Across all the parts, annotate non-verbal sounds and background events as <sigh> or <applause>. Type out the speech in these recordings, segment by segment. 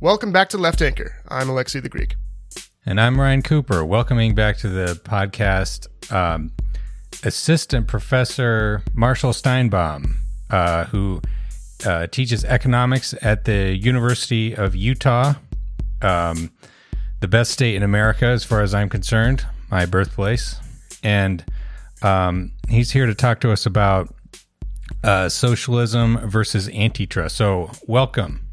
Welcome back to Left Anchor. I'm Alexei the Greek. And I'm Ryan Cooper, welcoming back to the podcast um, Assistant Professor Marshall Steinbaum, uh, who uh, teaches economics at the University of Utah, um, the best state in America, as far as I'm concerned, my birthplace. And um, he's here to talk to us about uh, socialism versus antitrust. So, welcome.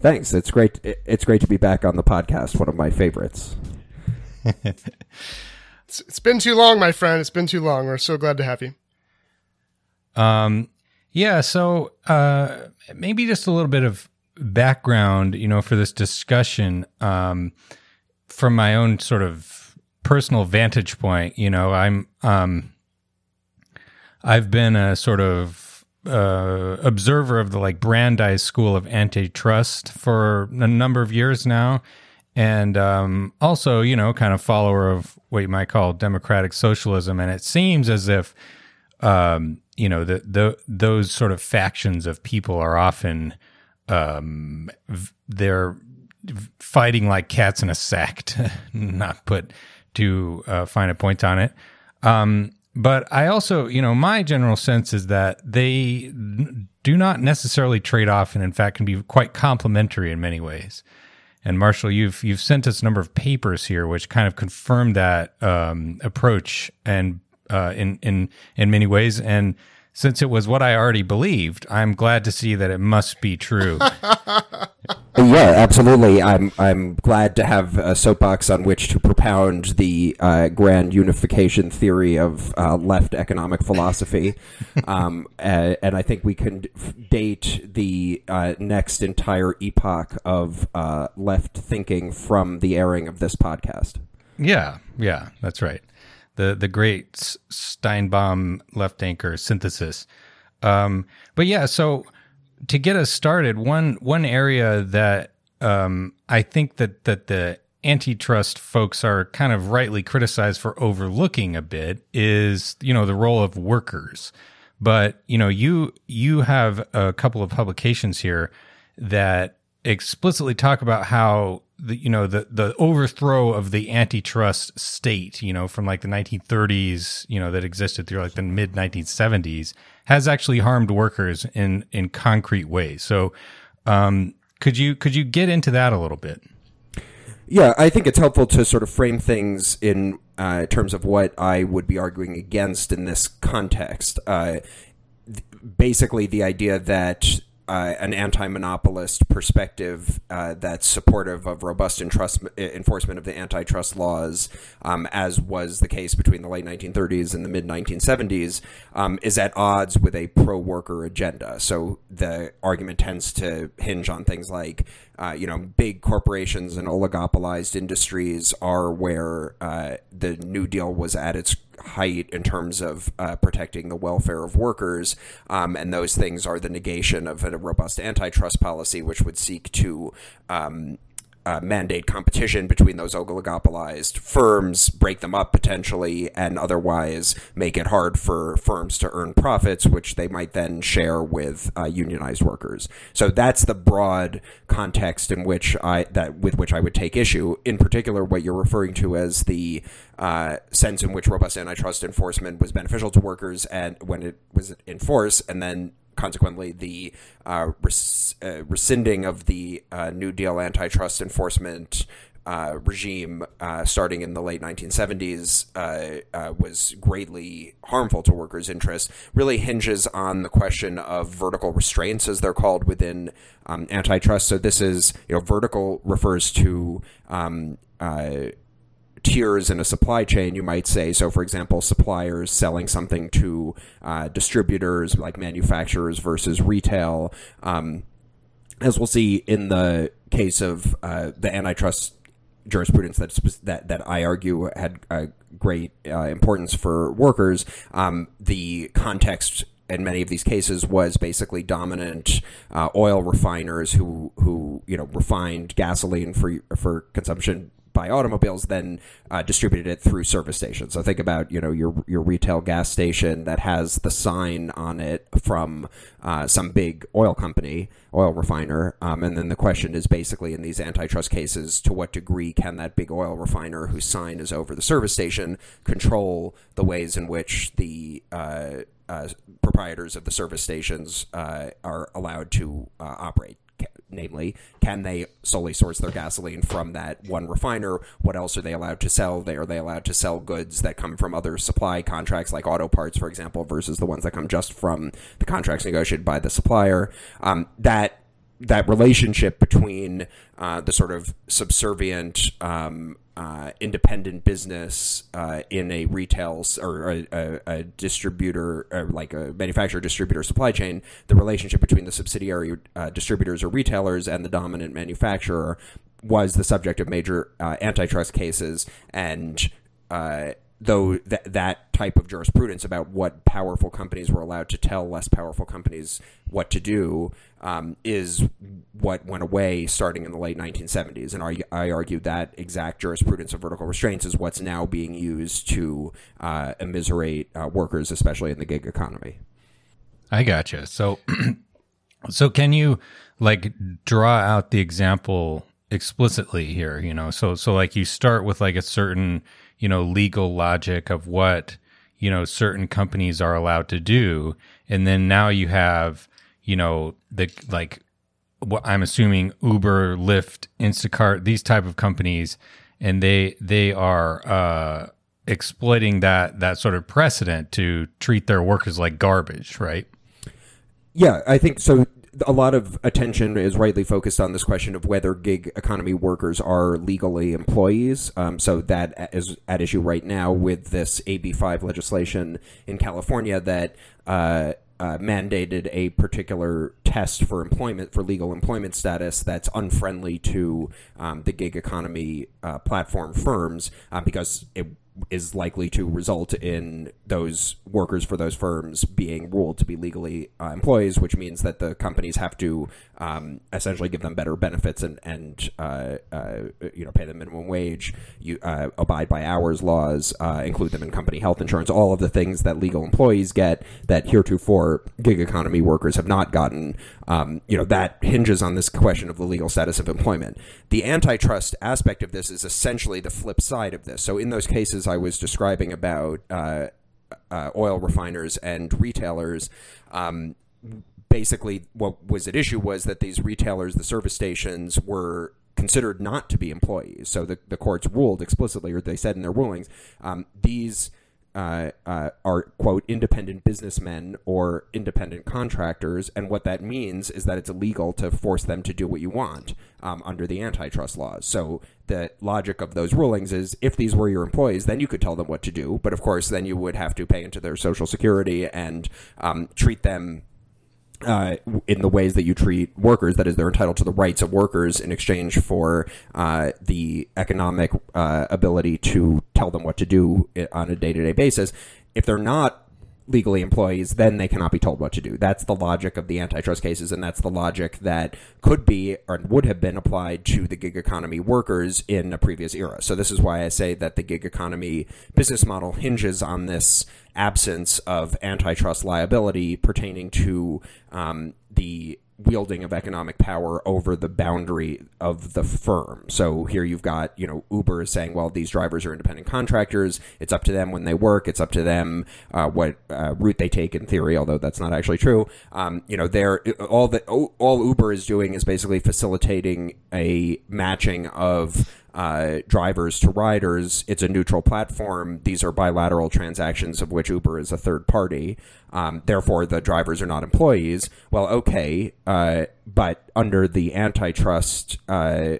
Thanks. It's great. It's great to be back on the podcast. One of my favorites. <laughs> it's, it's been too long, my friend. It's been too long. We're so glad to have you. Um, yeah. So, uh, maybe just a little bit of background, you know, for this discussion, um, from my own sort of personal vantage point. You know, I'm, um, I've been a sort of uh, observer of the like Brandeis School of Antitrust for a number of years now, and um, also you know kind of follower of what you might call democratic socialism. And it seems as if um, you know the, the those sort of factions of people are often um, they're fighting like cats in a sack <laughs> to not put too uh, fine a point on it. Um, but I also, you know, my general sense is that they do not necessarily trade off, and in fact, can be quite complementary in many ways. And Marshall, you've you've sent us a number of papers here which kind of confirm that um, approach, and uh, in in in many ways. And since it was what I already believed, I'm glad to see that it must be true. <laughs> yeah, absolutely. I'm I'm glad to have a soapbox on which to propound the uh, grand unification theory of uh, left economic philosophy, <laughs> um, and, and, I think we can date the uh, next entire epoch of uh, left thinking from the airing of this podcast. Yeah, yeah, that's right the the great Steinbaum left anchor synthesis. Um, but yeah, so to get us started, one one area that um, I think that that the antitrust folks are kind of rightly criticized for overlooking a bit is you know the role of workers. But you know you you have a couple of publications here that explicitly talk about how the you know the the overthrow of the antitrust state you know from like the 1930s you know that existed through like the mid 1970s has actually harmed workers in in concrete ways. So um, could you could you get into that a little bit? Yeah i think it's helpful to sort of frame things in uh, terms of what i would be arguing against in this context. Uh, basically the idea that uh, an anti-monopolist perspective uh, that's supportive of robust antitrust, enforcement of the antitrust laws, um, as was the case between the late 1930s and the mid 1970s, um, is at odds with a pro-worker agenda. So the argument tends to hinge on things like, uh, you know, big corporations and oligopolized industries are where uh, the New Deal was at its height in terms of uh, protecting the welfare of workers, um, and those things are the negation of a robust antitrust policy, which would seek to um, uh, mandate competition between those oligopolized firms, break them up potentially, and otherwise make it hard for firms to earn profits, which they might then share with uh, unionized workers. So that's the broad context in which I that with which I would take issue. In particular, what you're referring to as the uh, sense in which robust antitrust enforcement was beneficial to workers and when it was in force, and then consequently, the uh, res- uh, rescinding of the uh, New Deal antitrust enforcement uh, regime uh, starting in the late 1970s uh, was greatly harmful to workers' interests, really hinges on the question of vertical restraints, as they're called within um, antitrust. So this is, you know, vertical refers to um, tiers in a supply chain, you might say. So, for example, suppliers selling something to uh, distributors like manufacturers versus retail. Um, as we'll see in the case of uh, the antitrust jurisprudence that that that I argue had great uh, importance for workers, um, the context in many of these cases was basically dominant uh, oil refiners who who you know refined gasoline for for consumption by automobiles then uh, distributed it through service stations. So think about you know your your retail gas station that has the sign on it from uh, some big oil company, oil refiner, um, and then the question is basically in these antitrust cases, to what degree can that big oil refiner whose sign is over the service station control the ways in which the uh, uh, proprietors of the service stations uh, are allowed to uh, operate. Namely, can they solely source their gasoline from that one refiner? What else are they allowed to sell? They are they allowed to sell goods that come from other supply contracts, like auto parts, for example, versus the ones that come just from the contracts negotiated by the supplier? Um, that that relationship between uh, the sort of subservient um, uh, independent business uh, in a retail or a, a, a distributor, or like a manufacturer distributor supply chain, the relationship between the subsidiary uh, distributors or retailers and the dominant manufacturer was the subject of major uh, antitrust cases and uh, though that that type of jurisprudence about what powerful companies were allowed to tell less powerful companies what to do um, is what went away starting in the late 1970s. And I, I argue that exact jurisprudence of vertical restraints is what's now being used to uh, immiserate uh, workers, especially in the gig economy. I gotcha. So, <clears throat> so can you like draw out the example explicitly here? You know, so so like you start with like a certain you know legal logic of what you know certain companies are allowed to do, and then now you have you know the like what I'm assuming Uber, Lyft, Instacart, these type of companies, and they they are uh, exploiting that that sort of precedent to treat their workers like garbage, right? Yeah, I think so. A lot of attention is rightly focused on this question of whether gig economy workers are legally employees. Um, so that is at issue right now with this AB5 legislation in California that uh, uh, mandated a particular test for employment for legal employment status that's unfriendly to um, the gig economy uh, platform firms uh, because it is likely to result in those workers for those firms being ruled to be legally uh, employees, which means that the companies have to um, essentially give them better benefits and, and uh, uh, you know pay them minimum wage, you uh, abide by hours laws, uh, include them in company health insurance, all of the things that legal employees get that heretofore gig economy workers have not gotten. Um, you know that hinges on this question of the legal status of employment. The antitrust aspect of this is essentially the flip side of this. So in those cases I was describing about uh, uh, oil refiners and retailers. Um, basically, what was at issue was that these retailers, the service stations, were considered not to be employees. So the, the courts ruled explicitly, or they said in their rulings, um, these uh, uh, are quote independent businessmen or independent contractors, and what that means is that it's illegal to force them to do what you want um, under the antitrust laws. So the logic of those rulings is if these were your employees, then you could tell them what to do, but of course, then you would have to pay into their social security and um, treat them uh, in the ways that you treat workers. That is, they're entitled to the rights of workers in exchange for uh, the economic uh, ability to tell them what to do on a day to day basis. If they're not legally employees, then they cannot be told what to do. That's the logic of the antitrust cases, and that's the logic that could be or would have been applied to the gig economy workers in a previous era. So, this is why I say that the gig economy business model hinges on this absence of antitrust liability pertaining to um, the wielding of economic power over the boundary of the firm. So here you've got, you know, Uber is saying, well, these drivers are independent contractors. It's up to them when they work. It's up to them uh, what uh, route they take in theory, although that's not actually true. Um, you know, they're all that all Uber is doing is basically facilitating a matching of uh, drivers to riders. It's a neutral platform. These are bilateral transactions of which Uber is a third party. Um, therefore, the drivers are not employees. Well, okay, uh, but under the antitrust uh,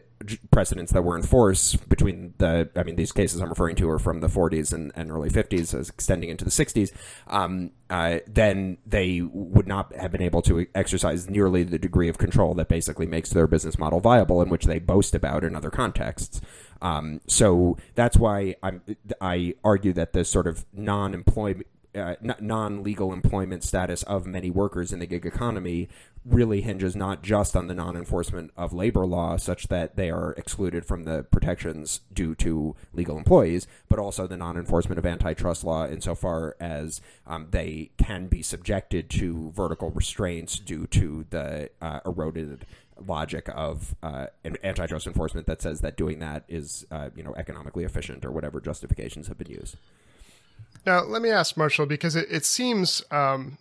precedents that were in force between the, I mean, these cases I'm referring to are from the 40s and, and early 50s, as extending into the 60s. Um, uh, then they would not have been able to exercise nearly the degree of control that basically makes their business model viable, in which they boast about in other contexts. Um, so that's why I'm, I argue that this sort of non-employment uh, non legal employment status of many workers in the gig economy really hinges not just on the non enforcement of labor law, such that they are excluded from the protections due to legal employees, but also the non enforcement of antitrust law insofar as um, they can be subjected to vertical restraints due to the uh, eroded logic of uh, antitrust enforcement that says that doing that is uh, you know economically efficient or whatever justifications have been used. Now, let me ask Marshall because it, it seems um,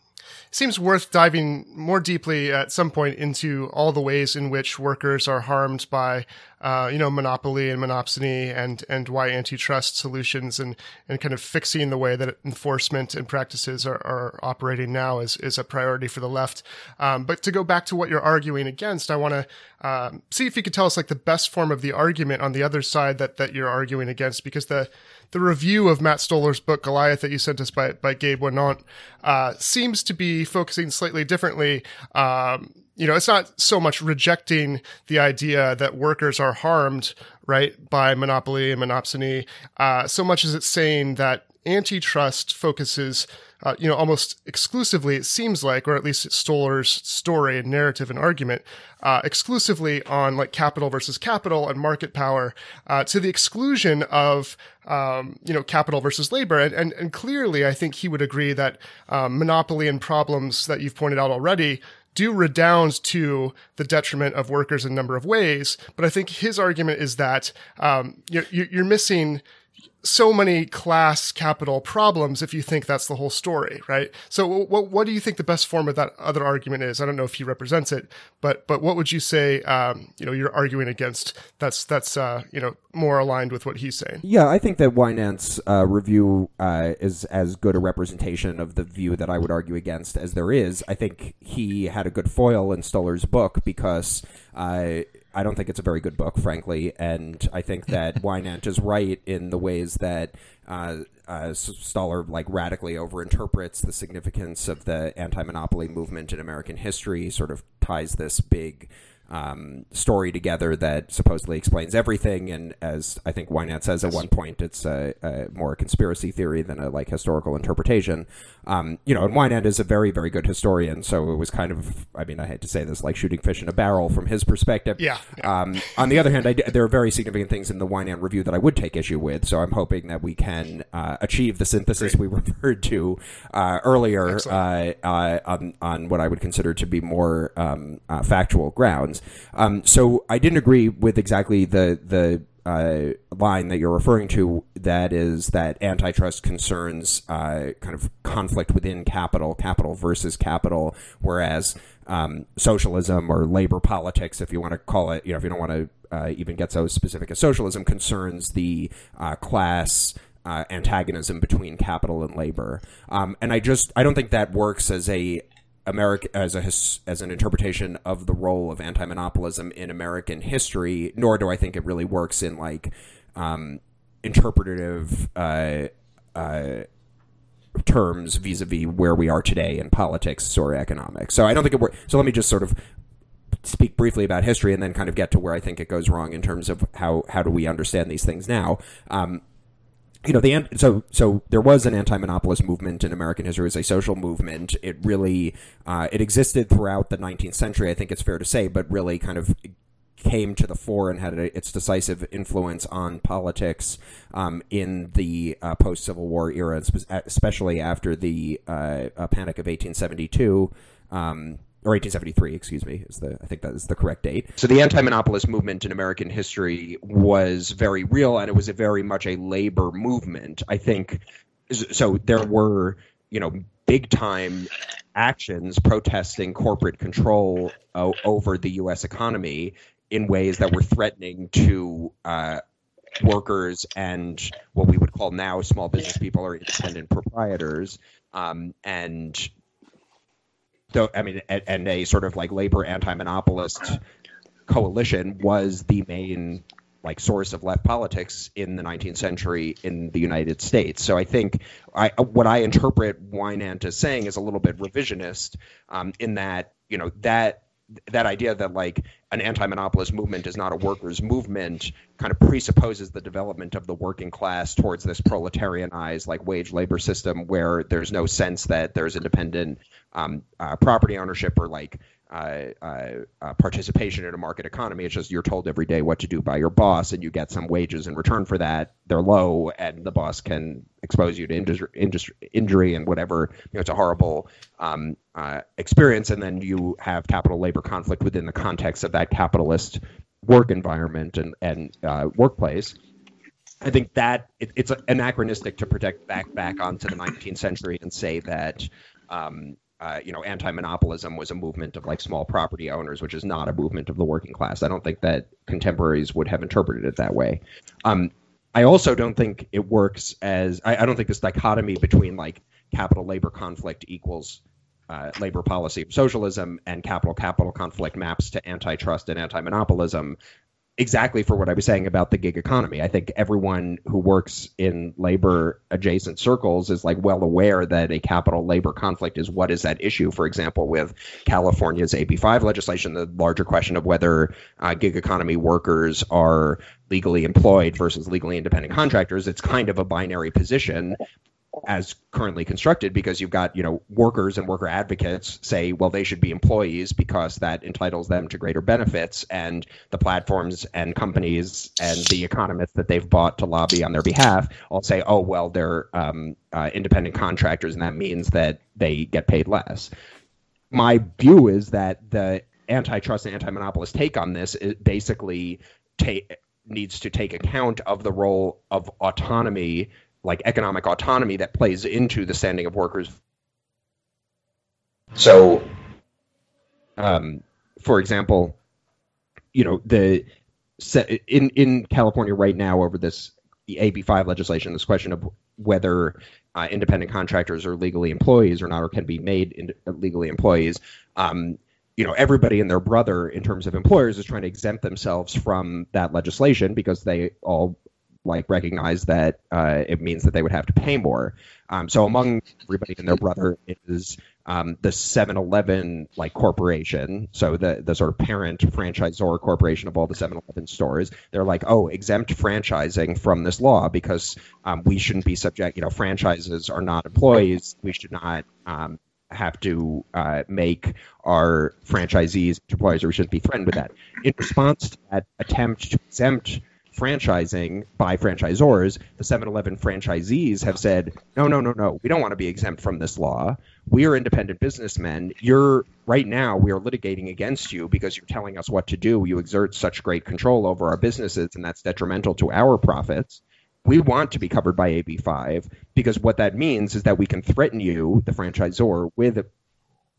seems worth diving more deeply at some point into all the ways in which workers are harmed by, uh, you know, monopoly and monopsony and, and why antitrust solutions and, and kind of fixing the way that enforcement and practices are, are operating now is, is a priority for the left. Um, but to go back to what you're arguing against, I want to um, see if you could tell us like the best form of the argument on the other side that, that you're arguing against, because the, the review of Matt Stoller's book Goliath that you sent us by by Gabe Winant uh, seems to be focusing slightly differently. Um, you know, it's not so much rejecting the idea that workers are harmed, right, by monopoly and monopsony, uh, so much as it's saying that antitrust focuses uh, you know, almost exclusively, it seems like, or at least Stoller's story and narrative and argument, uh, exclusively on like capital versus capital and market power, uh, to the exclusion of, um, you know, capital versus labor. And, and, and clearly, I think he would agree that um, monopoly and problems that you've pointed out already do redound to the detriment of workers in a number of ways. But I think his argument is that um, you're, you're missing so many class capital problems if you think that's the whole story, right? So what what do you think the best form of that other argument is? I don't know if he represents it, but but what would you say? Um, you know, you're arguing against. That's that's uh, you know more aligned with what he's saying. Yeah, I think that Winant's uh, review uh, is as good a representation of the view that I would argue against as there is. I think he had a good foil in Stoller's book because uh, I don't think it's a very good book, frankly, and I think that <laughs> Winant is right in the ways that uh, uh, Stoller like radically overinterprets the significance of the anti-monopoly movement in American history. Sort of ties this big um, story together that supposedly explains everything. And as I think Winant says at one point, it's a, a more conspiracy theory than a like historical interpretation. Um, you know, and Winant is a very, very good historian. So it was kind of, I mean, I hate to say this, like shooting fish in a barrel from his perspective. Yeah. Um, on the other hand, I, there are very significant things in the Winant review that I would take issue with. So I'm hoping that we can uh, achieve the synthesis Great. we <laughs> referred to uh, earlier uh, uh, on, on what I would consider to be more um, uh, factual grounds. Um, so I didn't agree with exactly the the uh, line that you're referring to. That is that antitrust concerns uh, kind of conflict within capital, capital versus capital, whereas um, socialism or labor politics, if you want to call it, you know, if you don't want to uh, even get so specific as socialism, concerns the uh, class. Uh, antagonism between capital and labor, um, and I just I don't think that works as a America as a as an interpretation of the role of anti-monopolism in American history. Nor do I think it really works in like um, interpretative uh, uh, terms vis-a-vis where we are today in politics or economics. So I don't think it works. So let me just sort of speak briefly about history and then kind of get to where I think it goes wrong in terms of how how do we understand these things now. Um, you know the so so there was an anti-monopolist movement in American history as a social movement. It really uh, it existed throughout the 19th century. I think it's fair to say, but really kind of came to the fore and had a, its decisive influence on politics um, in the uh, post Civil War era, especially after the uh, Panic of 1872. Um, or 1873, excuse me, is the I think that is the correct date. So the anti-monopolist movement in American history was very real, and it was very much a labor movement. I think so. There were you know big time actions protesting corporate control uh, over the U.S. economy in ways that were threatening to uh, workers and what we would call now small business people or independent proprietors. Um, and though I mean, and, and a sort of like labor anti-monopolist coalition was the main like source of left politics in the 19th century in the United States. So I think I, what I interpret Winant as saying is a little bit revisionist um, in that you know that that idea that like an anti-monopolist movement is not a workers' movement kind of presupposes the development of the working class towards this proletarianized like wage labor system where there's no sense that there's independent um, uh, property ownership or like uh, uh, participation in a market economy. It's just you're told every day what to do by your boss, and you get some wages in return for that. They're low, and the boss can expose you to injury and whatever. You know, it's a horrible um, uh, experience, and then you have capital labor conflict within the context of that capitalist work environment and and uh, workplace. I think that it, it's anachronistic to project back back onto the 19th century and say that um, uh, you know, anti-monopolism was a movement of like small property owners, which is not a movement of the working class. I don't think that contemporaries would have interpreted it that way. Um, I also don't think it works as I, I, don't think this dichotomy between like capital labor conflict equals uh, labor policy of socialism and capital capital conflict maps to antitrust and anti-monopolism exactly for what I was saying about the gig economy. I think everyone who works in labor adjacent circles is like well aware that a capital labor conflict is what is at issue. For example, with California's AB5 legislation, the larger question of whether uh, gig economy workers are legally employed versus legally independent contractors, it's kind of a binary position as currently constructed because you've got you know workers and worker advocates say well they should be employees because that entitles them to greater benefits and the platforms and companies and the economists that they've bought to lobby on their behalf all say oh well they're um, uh, independent contractors and that means that they get paid less. My view is that the antitrust and anti-monopolist take on this is basically take needs to take account of the role of autonomy like economic autonomy that plays into the standing of workers. So, um, for example, you know the in in California right now over this AB5 legislation, this question of whether uh, independent contractors are legally employees or not, or can be made in, legally employees. Um, you know, everybody and their brother in terms of employers is trying to exempt themselves from that legislation because they all like recognize that uh, it means that they would have to pay more. Um, so among everybody and their brother is um, the 7-Eleven like corporation, so the the sort of parent franchisor corporation of all the 7-Eleven stores. They're like, oh, exempt franchising from this law because um, we shouldn't be subject. You know, franchises are not employees. We should not. Um, have to uh, make our franchisees employees, or we shouldn't be threatened with that. In response to that attempt to exempt franchising by franchisors, the 7-Eleven franchisees have said, no, no, no, no, we don't want to be exempt from this law. We are independent businessmen. You're right now we are litigating against you because you're telling us what to do. You exert such great control over our businesses, and that's detrimental to our profits. We want to be covered by AB5 because what that means is that we can threaten you, the franchisor, with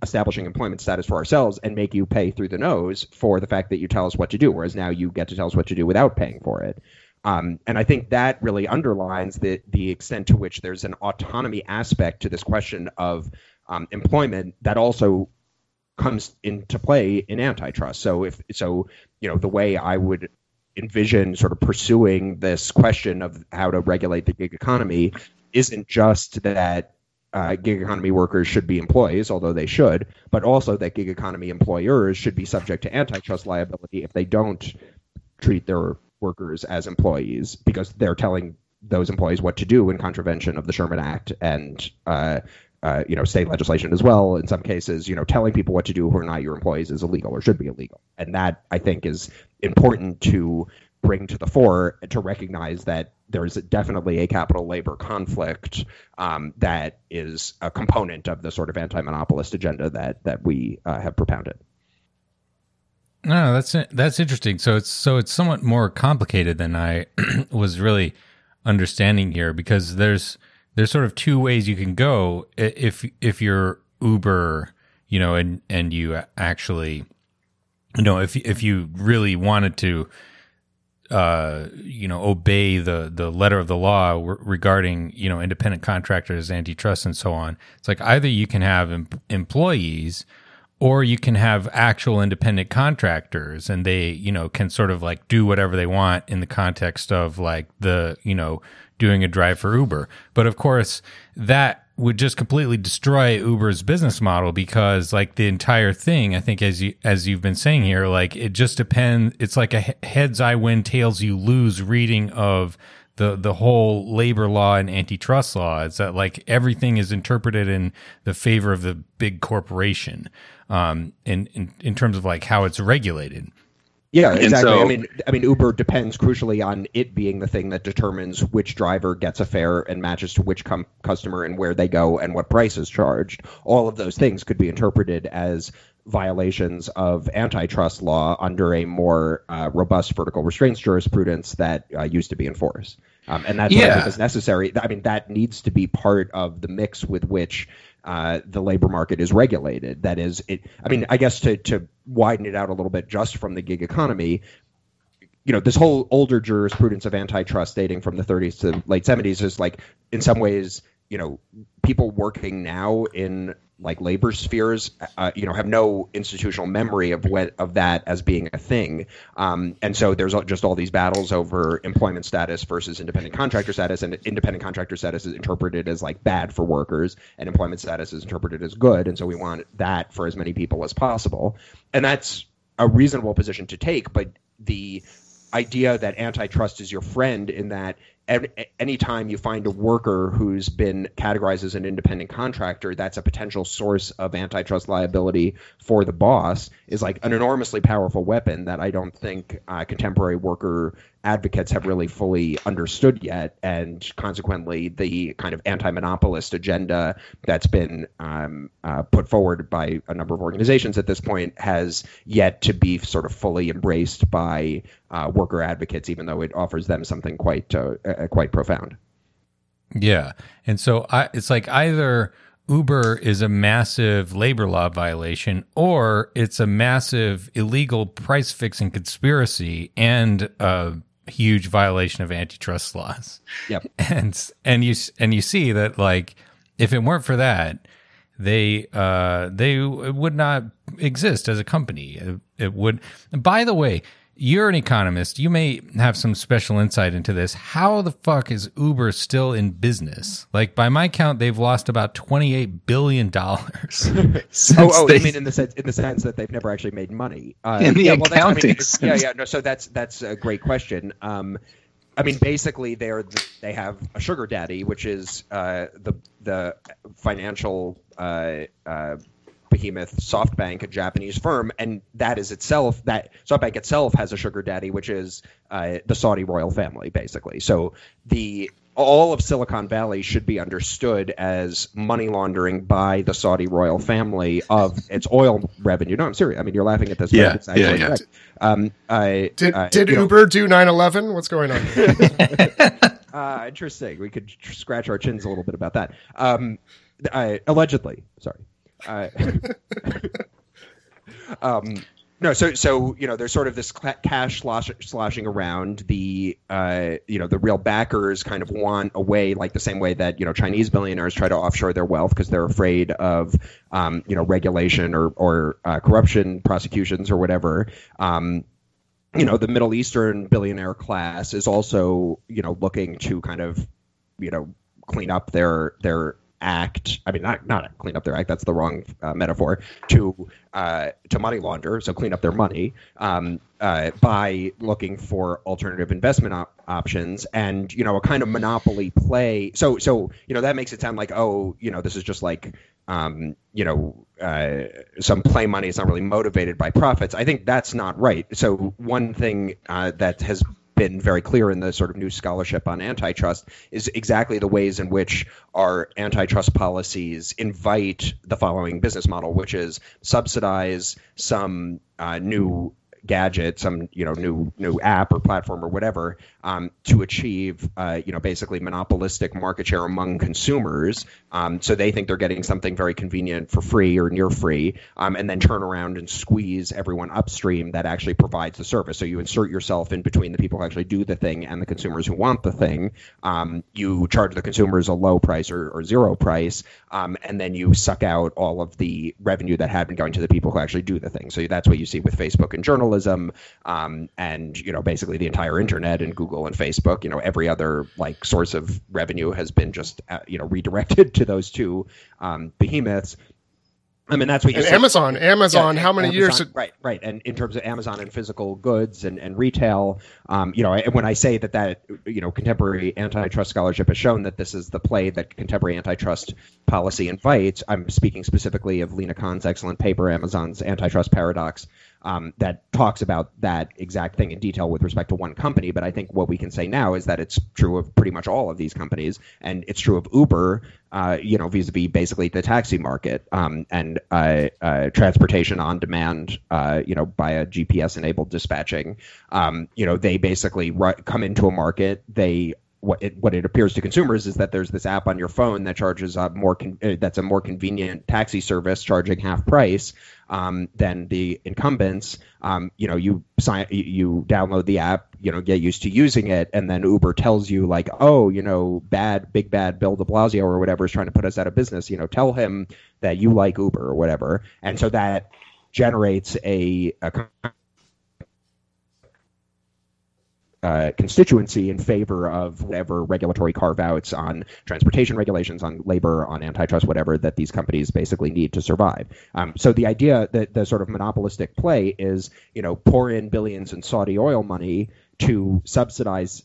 establishing employment status for ourselves and make you pay through the nose for the fact that you tell us what to do, whereas now you get to tell us what to do without paying for it. Um, and I think that really underlines the the extent to which there's an autonomy aspect to this question of um, employment that also comes into play in antitrust. So if so, you know, the way I would envision sort of pursuing this question of how to regulate the gig economy isn't just that uh, gig economy workers should be employees, although they should, but also that gig economy employers should be subject to antitrust liability if they don't treat their workers as employees because they're telling those employees what to do in contravention of the Sherman Act and uh, uh, you know state legislation as well. In some cases, you know, telling people what to do who are not your employees is illegal or should be illegal, and that I think is important to bring to the fore to recognize that there's definitely a capital labor conflict um, that is a component of the sort of anti-monopolist agenda that that we uh, have propounded. No, that's that's interesting. So it's so it's somewhat more complicated than I <clears throat> was really understanding here because there's there's sort of two ways you can go if if you're Uber, you know, and and you actually you know if if you really wanted to uh, you know, obey the the letter of the law regarding you know independent contractors, antitrust, and so on. It's like either you can have em- employees, or you can have actual independent contractors, and they you know can sort of like do whatever they want in the context of like the you know doing a drive for Uber. But of course, that would just completely destroy Uber's business model because like the entire thing, I think as you as you've been saying here, like it just depends. It's like a heads I win, tails you lose reading of the the whole labor law and antitrust law. It's that like everything is interpreted in the favor of the big corporation, um, in in in terms of like how it's regulated. Yeah, exactly. So, I mean, I mean, Uber depends crucially on it being the thing that determines which driver gets a fare and matches to which com- customer and where they go and what price is charged. All of those things could be interpreted as violations of antitrust law under a more uh, robust vertical restraints jurisprudence that uh, used to be enforced. Um, and that's yeah. what I think is necessary. I mean, that needs to be part of the mix with which uh, the labor market is regulated. That is, it. I mean, I guess to to widen it out a little bit, just from the gig economy, you know, this whole older jurisprudence of antitrust dating from the 30s to late 70s is like, in some ways, you know, people working now in like labor spheres, uh, you know, have no institutional memory of what of that as being a thing, um, and so there's just all these battles over employment status versus independent contractor status, and independent contractor status is interpreted as like bad for workers, and employment status is interpreted as good, and so we want that for as many people as possible, and that's a reasonable position to take, but the idea that antitrust is your friend in that anytime you find a worker who's been categorized as an independent contractor, that's a potential source of antitrust liability for the boss is like an enormously powerful weapon that I don't think uh, contemporary worker advocates have really fully understood yet, and consequently, the kind of anti-monopolist agenda that's been um, uh, put forward by a number of organizations at this point has yet to be sort of fully embraced by uh, worker advocates, even though it offers them something quite uh quite profound. Yeah, and so I, it's like either. Uber is a massive labor law violation, or it's a massive illegal price fixing conspiracy and a huge violation of antitrust laws. Yep. <laughs> And and you and you see that like if it weren't for that, they uh they would not exist as a company. It, it would. By the way, you're an economist. You may have some special insight into this. How the fuck is Uber still in business? Like by my count, they've lost about twenty eight billion dollars. <laughs> oh, <laughs> oh, they, I mean in the sense in the sense that they've never actually made money. Uh, in the yeah, accounting well, I mean, yeah, yeah, no. So that's that's a great question. Um, I mean, basically, they're they have a sugar daddy, which is uh, the the financial uh, uh behemoth SoftBank, a Japanese firm, and that is itself that SoftBank itself has a sugar daddy, which is uh, the Saudi royal family, basically. So the all of Silicon Valley should be understood as money laundering by the Saudi royal family of its oil revenue. No, I'm serious. I mean, you're laughing at this. Yeah, it's yeah, yeah. Um, I, did uh, did Uber know, do 9/11? What's going on? <laughs> uh, interesting. We could scratch our chins a little bit about that. Um, allegedly, sorry. <laughs> Um, no, so so you know, there's sort of this cash slosh, sloshing around. The uh, you know, the real backers kind of want a way, like the same way that you know Chinese billionaires try to offshore their wealth because they're afraid of um, you know regulation or or uh, corruption prosecutions or whatever. Um, you know, the Middle Eastern billionaire class is also you know looking to kind of you know clean up their their act i mean not not clean up their act that's the wrong uh, metaphor to uh, to money launder so clean up their money um, uh, by looking for alternative investment op- options and you know a kind of monopoly play. So so you know that makes it sound like oh you know this is just like um, you know uh, some play money is not really motivated by profits. I think that's not right. So one thing uh, that has been very clear in the sort of new scholarship on antitrust is exactly the ways in which our antitrust policies invite the following business model, which is subsidize some uh, new gadget, some you know new new app or platform or whatever, um, to achieve uh, you know basically monopolistic market share among consumers. Um, so they think they're getting something very convenient for free or near free, um, and then turn around and squeeze everyone upstream that actually provides the service. So you insert yourself in between the people who actually do the thing and the consumers who want the thing. Um, you charge the consumers a low price or, or zero price, um, and then you suck out all of the revenue that had been going to the people who actually do the thing. So that's what you see with Facebook and journalism um, and you know basically the entire internet and Google and Facebook. You know every other like source of revenue has been just uh, you know redirected <laughs> to those two um, behemoths. I mean, that's what you and. Amazon, Amazon, Yeah, how many Amazon- years? Right, right. And in terms of Amazon and physical goods and, and retail, um, you know, and when I say that that you know contemporary antitrust scholarship has shown that this is the play that contemporary antitrust policy invites, I'm speaking specifically of Lina Khan's excellent paper, Amazon's Antitrust Paradox, um, that talks about that exact thing in detail with respect to one company. But I think what we can say now is that it's true of pretty much all of these companies, and it's true of Uber, uh, you know, vis-a-vis basically the taxi market um, and uh, uh, transportation on demand, uh, you know, by a GPS-enabled dispatching. Um, you know, they basically ru- come into a market, they what it, what it appears to consumers is that there's this app on your phone that charges a more con- uh, that's a more convenient taxi service charging half price um, than the incumbents. Um, you know, you sign you- download the app, you know, get used to using it, and then Uber tells you like, oh, you know, bad big bad Bill De Blasio or whatever is trying to put us out of business. You know, tell him that you like Uber or whatever, and so that generates a, a uh, constituency in favor of whatever regulatory carve outs on transportation regulations, on labor, on antitrust, whatever that these companies basically need to survive. Um, so the idea that the sort of monopolistic play is, you know, pour in billions in Saudi oil money to subsidize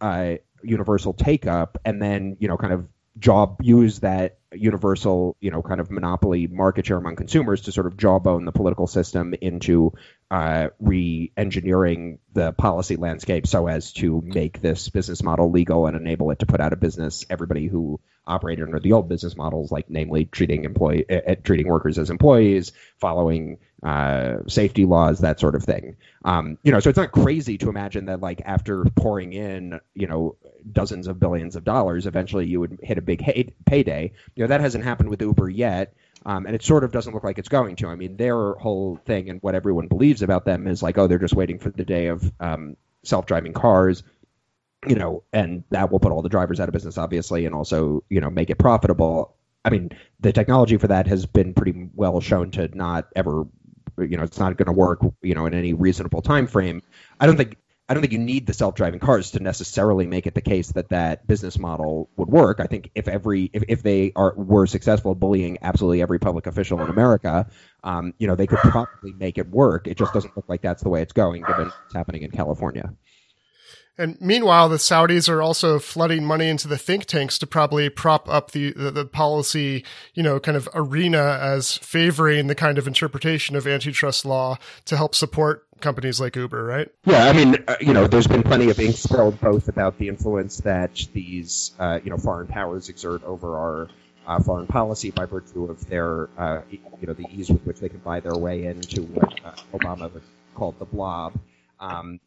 uh, universal take up and then, you know, kind of job use that universal, you know, kind of monopoly market share among consumers to sort of jawbone the political system into uh, re-engineering the policy landscape so as to make this business model legal and enable it to put out of business everybody who operated under the old business models, like namely treating employee uh, treating workers as employees, following uh, safety laws, that sort of thing. Um, you know, so it's not crazy to imagine that like after pouring in, you know, dozens of billions of dollars, eventually you would hit a big hay- payday. You know, that hasn't happened with Uber yet. Um, and it sort of doesn't look like it's going to. I mean, their whole thing and what everyone believes about them is like, oh, they're just waiting for the day of um, self-driving cars, you know, and that will put all the drivers out of business, obviously, and also, you know, make it profitable. I mean, the technology for that has been pretty well shown to not ever, you know, it's not going to work, you know, in any reasonable time frame. I don't think I don't think you need the self-driving cars to necessarily make it the case that that business model would work. I think if every if, if they are were successful bullying absolutely every public official in America, um, you know, they could probably make it work. It just doesn't look like that's the way it's going, given what's happening in California. And meanwhile, the Saudis are also flooding money into the think tanks to probably prop up the, the, the policy, you know, kind of arena as favoring the kind of interpretation of antitrust law to help support companies like Uber, right? Yeah, I mean, uh, you know, there's been plenty of ink spilled both about the influence that these, uh, you know, foreign powers exert over our uh, foreign policy by virtue of their, uh, you know, the ease with which they can buy their way into what uh, Obama called the blob. Um,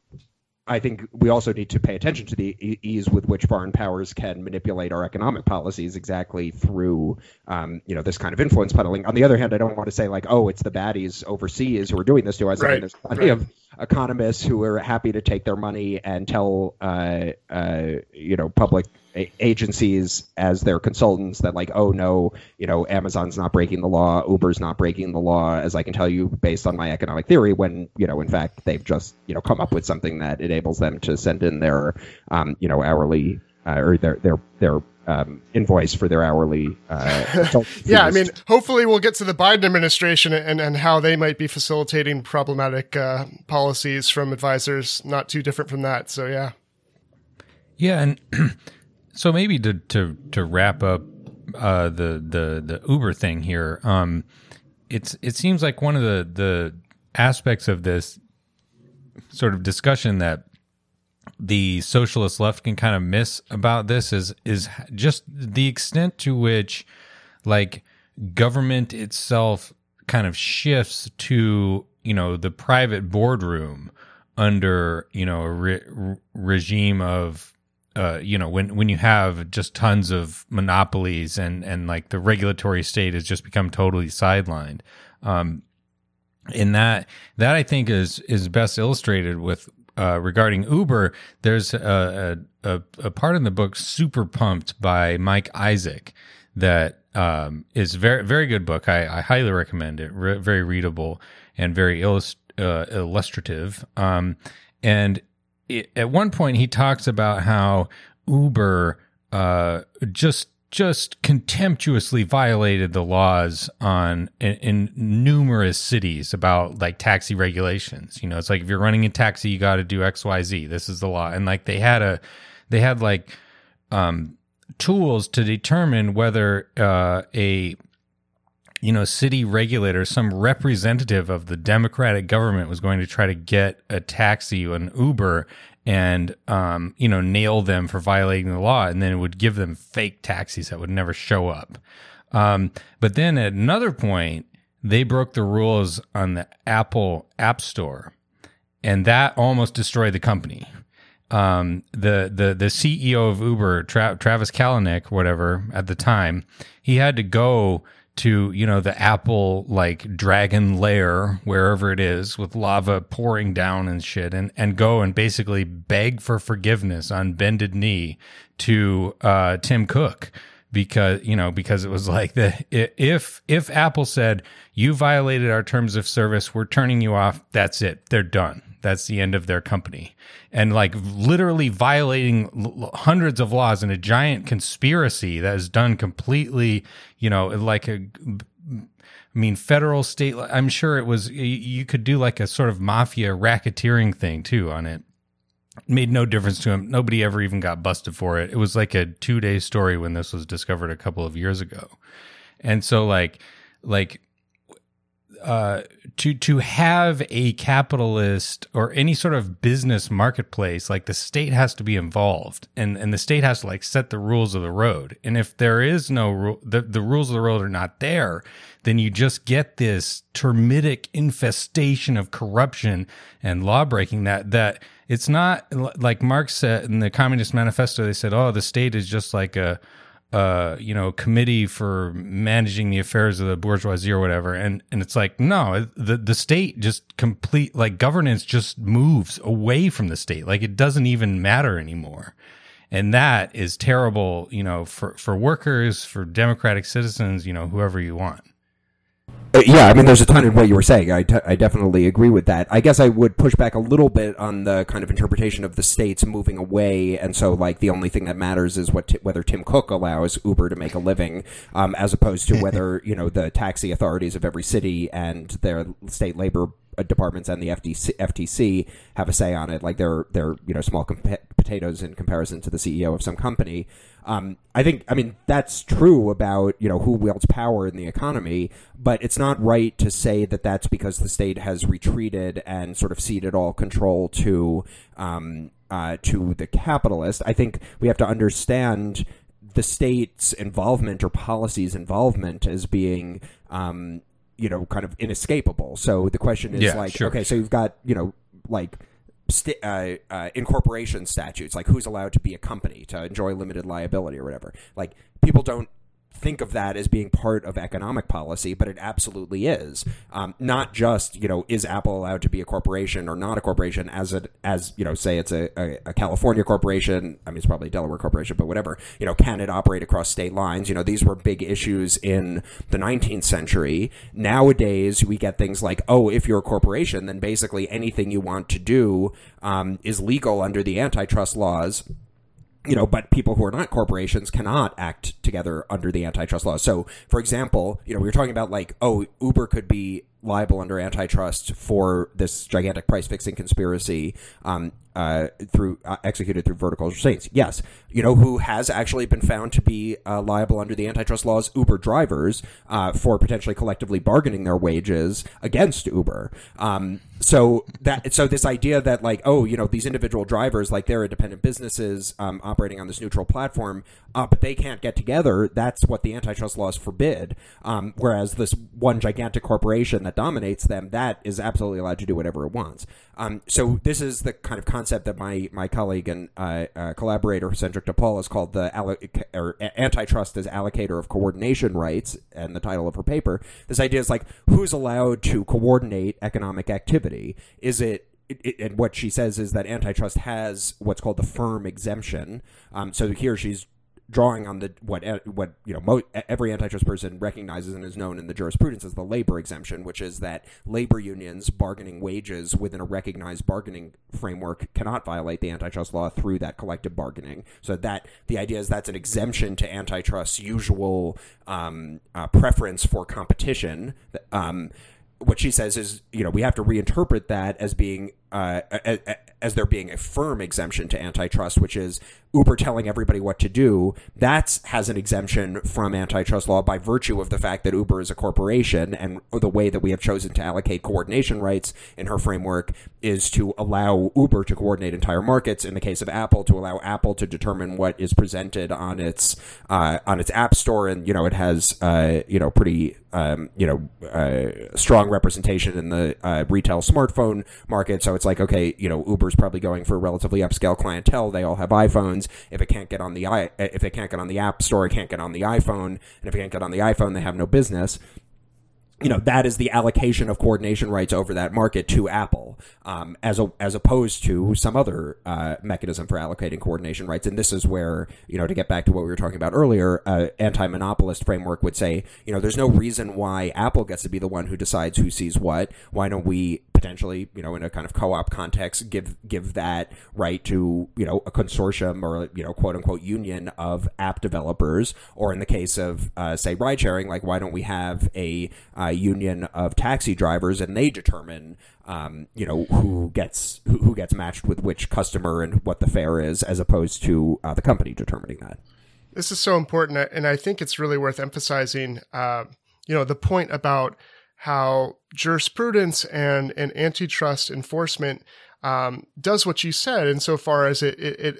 I think we also need to pay attention to the ease with which foreign powers can manipulate our economic policies exactly through, um, you know, this kind of influence peddling. On the other hand, I don't want to say like, oh, it's the baddies overseas who are doing this to us. I Right, mean, there's plenty right. of economists who are happy to take their money and tell, uh, uh, you know, public agencies as their consultants that like, oh no, you know, Amazon's not breaking the law, Uber's not breaking the law, as I can tell you based on my economic theory. When you know, in fact, they've just you know come up with something that enables them to send in their, um, you know, hourly uh, or their their their um, invoice for their hourly. Uh, <laughs> Yeah, I mean, hopefully we'll get to the Biden administration and, and how they might be facilitating problematic uh, policies from advisors not too different from that. So, yeah. Yeah, and <clears throat> so maybe to to to wrap up uh, the the the Uber thing here, um, it's it seems like one of the the aspects of this sort of discussion that the socialist left can kind of miss about this is is just the extent to which like government itself kind of shifts to you know the private boardroom under you know a re- re- regime of uh, you know when when you have just tons of monopolies and and like the regulatory state has just become totally sidelined um in that that I think is is best illustrated with uh, regarding Uber. There's a, a a a part in the book "Super Pumped" by Mike Isaac that um, is very very good book. I, I highly recommend it. Re- very readable and very illust- uh, illustrative. Um, and it, at one point, he talks about how Uber uh, just just contemptuously violated the laws on in, in, numerous cities about like taxi regulations. You know, it's like if you're running a taxi, you got to do X, Y, Z. This is the law, and like they had a they had like um, tools to determine whether uh, a you know city regulator, some representative of the Democratic government, was going to try to get a taxi, an Uber, and um, you know nail them for violating the law, and then it would give them fake taxis that would never show up. Um, but then at another point, they broke the rules on the Apple App Store, and that almost destroyed the company um, the the the CEO of Uber, Tra- Travis Kalanick, whatever, at the time, he had to go to you know the Apple like Dragon Lair, wherever it is, with lava pouring down and shit, and and go and basically beg for forgiveness on bended knee to uh, Tim Cook because you know because it was like the if if Apple said you violated our terms of service, we're turning you off. That's it. They're done that's the end of their company. And like literally violating hundreds of laws in a giant conspiracy that is done completely, you know, like a, I mean, federal, state, I'm sure it was, you could do like a sort of mafia racketeering thing too on it. made no difference to him. Nobody ever even got busted for it. It was like a two day story when this was discovered a couple of years ago. And so, like, like uh, to to have a capitalist or any sort of business marketplace, like the state has to be involved, and and the state has to like set the rules of the road. And if there is no rule, the the rules of the road are not there, then you just get this termitic infestation of corruption and law breaking that that it's not like Marx said in the Communist Manifesto. They said, "Oh, the state is just like a." uh, you know, committee for managing the affairs of the bourgeoisie or whatever. And, and it's like, no, the, the state just complete, like governance just moves away from the state. Like it doesn't even matter anymore. And that is terrible, you know, for, for workers, for democratic citizens, you know, whoever you want. Uh, yeah, I mean, there's a ton in what you were saying. I, I definitely agree with that. I guess I would push back a little bit on the kind of interpretation of the states moving away, and so like the only thing that matters is what t- whether Tim Cook allows Uber to make a living, um, as opposed to <laughs> whether you know the taxi authorities of every city and their state labor departments and the FTC, FTC have a say on it. Like they're they're you know small potatoes in comparison to the CEO of some company. Um, I think, I mean, that's true about, you know, who wields power in the economy, but it's not right to say that that's because the state has retreated and sort of ceded all control to, um, uh, to the capitalist. I think we have to understand the state's involvement or policies involvement as being, um, you know, kind of inescapable. So the question is yeah, like, sure. okay, so you've got, you know, like st- uh, uh, incorporation statutes, like who's allowed to be a company to enjoy limited liability or whatever. Like people don't think of that as being part of economic policy, but it absolutely is. Um, not just you know is Apple allowed to be a corporation or not a corporation as it as you know say it's a, a, a, California corporation. I mean it's probably a Delaware corporation, but whatever. You know can it operate across state lines? You know these were big issues in the 19th century. Nowadays we get things like oh if you're a corporation then basically anything you want to do um, is legal under the antitrust laws you know, but people who are not corporations cannot act together under the antitrust laws. So, for example, you know, we were talking about like, oh, Uber could be liable under antitrust for this gigantic price fixing conspiracy um, uh, through uh, executed through vertical restraints. Yes, you know who has actually been found to be uh, liable under the antitrust laws? Uber drivers uh, for potentially collectively bargaining their wages against Uber. Um, so that so this idea that like oh you know these individual drivers like they're independent businesses um, operating on this neutral platform, uh, but they can't get together. That's what the antitrust laws forbid. Um, whereas this one gigantic corporation that dominates them, that is absolutely allowed to do whatever it wants. Um, so this is the kind of concept that my my colleague and uh, uh, collaborator Sanjukta Paul has called the or antitrust as allocator of coordination rights, and the title of her paper. This idea is like who's allowed to coordinate economic activity? Is it it, it, and what she says is that antitrust has what's called the firm exemption. Um, so here she's drawing on the what what you know mo- every antitrust person recognizes and is known in the jurisprudence as the labor exemption, which is that labor unions bargaining wages within a recognized bargaining framework cannot violate the antitrust law through that collective bargaining. So that the idea is that's an exemption to antitrust's usual um, uh, preference for competition. Um, what she says is, you know, we have to reinterpret that as being uh, as, there being a firm exemption to antitrust, which is Uber telling everybody what to do. That has an exemption from antitrust law by virtue of the fact that Uber is a corporation, and the way that we have chosen to allocate coordination rights in her framework is to allow Uber to coordinate entire markets. In the case of Apple, to allow Apple to determine what is presented on its uh, on its app store, and you know it has uh, you know pretty um, you know uh, strong representation in the uh, retail smartphone market. So it's like, okay, you know, Uber's probably going for a relatively upscale clientele. They all have iPhones. If it can't get on the i, if it can't get on the App Store, it can't get on the iPhone. And if it can't get on the iPhone, they have no business you know that is the allocation of coordination rights over that market to Apple, um, as a, as opposed to some other uh, mechanism for allocating coordination rights. And this is where you know to get back to what we were talking about earlier, uh, anti-monopolist framework would say you know there's no reason why Apple gets to be the one who decides who sees what. Why don't we potentially, you know, in a kind of co-op context, give give that right to you know a consortium or you know quote unquote union of app developers, or in the case of uh, say ride sharing, like why don't we have a uh, union of taxi drivers and they determine um, you know who gets who, gets matched with which customer and what the fare is, as opposed to uh, the company determining that. This is so important, and I think it's really worth emphasizing. Uh, you know, the point about how jurisprudence and, and antitrust enforcement um, does what you said insofar as it, it, it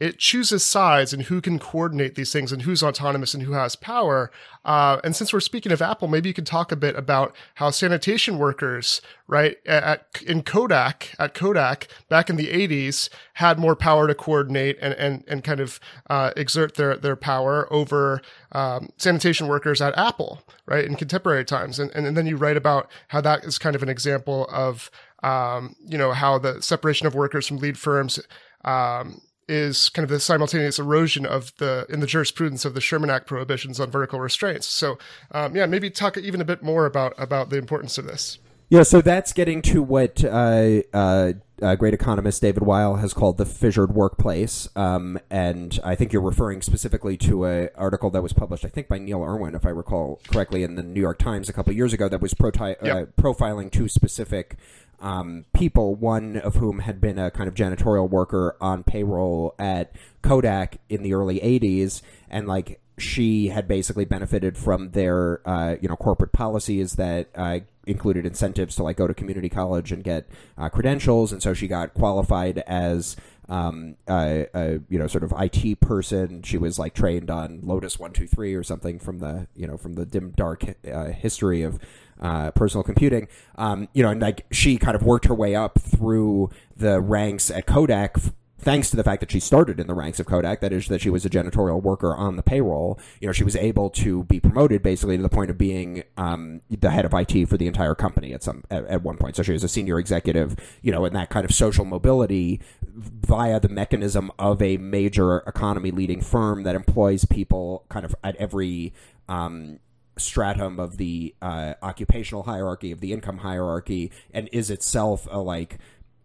it chooses sides and who can coordinate these things and who's autonomous and who has power. Uh, and since we're speaking of Apple, maybe you can talk a bit about how sanitation workers, right, at, in Kodak, at Kodak back in the 80s, had more power to coordinate and, and, and kind of uh, exert their, their power over um, sanitation workers at Apple, right, in contemporary times. And, and, and then you write about how that is kind of an example of, um, you know, how the separation of workers from lead firms um, is kind of the simultaneous erosion of the in the jurisprudence of the Sherman Act prohibitions on vertical restraints. So, um, yeah, maybe talk even a bit more about about the importance of this. Yeah, so that's getting to what uh, uh, uh, great economist David Weil has called the fissured workplace, um, and I think you're referring specifically to an article that was published, I think, by Neil Irwin, if I recall correctly, in the New York Times a couple years ago, that was proti- uh, yep. profiling two specific um, people, one of whom had been a kind of janitorial worker on payroll at Kodak in the early 80s, and like she had basically benefited from their uh, you know corporate policies that uh, included incentives to like go to community college and get uh, credentials, and so she got qualified as um, a, a, you know sort of IT person. She was like trained on Lotus one two three or something from the you know from the dim dark uh, history of uh, personal computing. Um, you know, and like she kind of worked her way up through the ranks at Kodak. Thanks to the fact that she started in the ranks of Kodak, that is, that she was a janitorial worker on the payroll, you know, she was able to be promoted basically to the point of being um, the head of IT for the entire company at some at, at, one point. So she was a senior executive, you know, in that kind of social mobility via the mechanism of a major economy leading firm that employs people kind of at every um, stratum of the uh, occupational hierarchy of the income hierarchy and is itself a like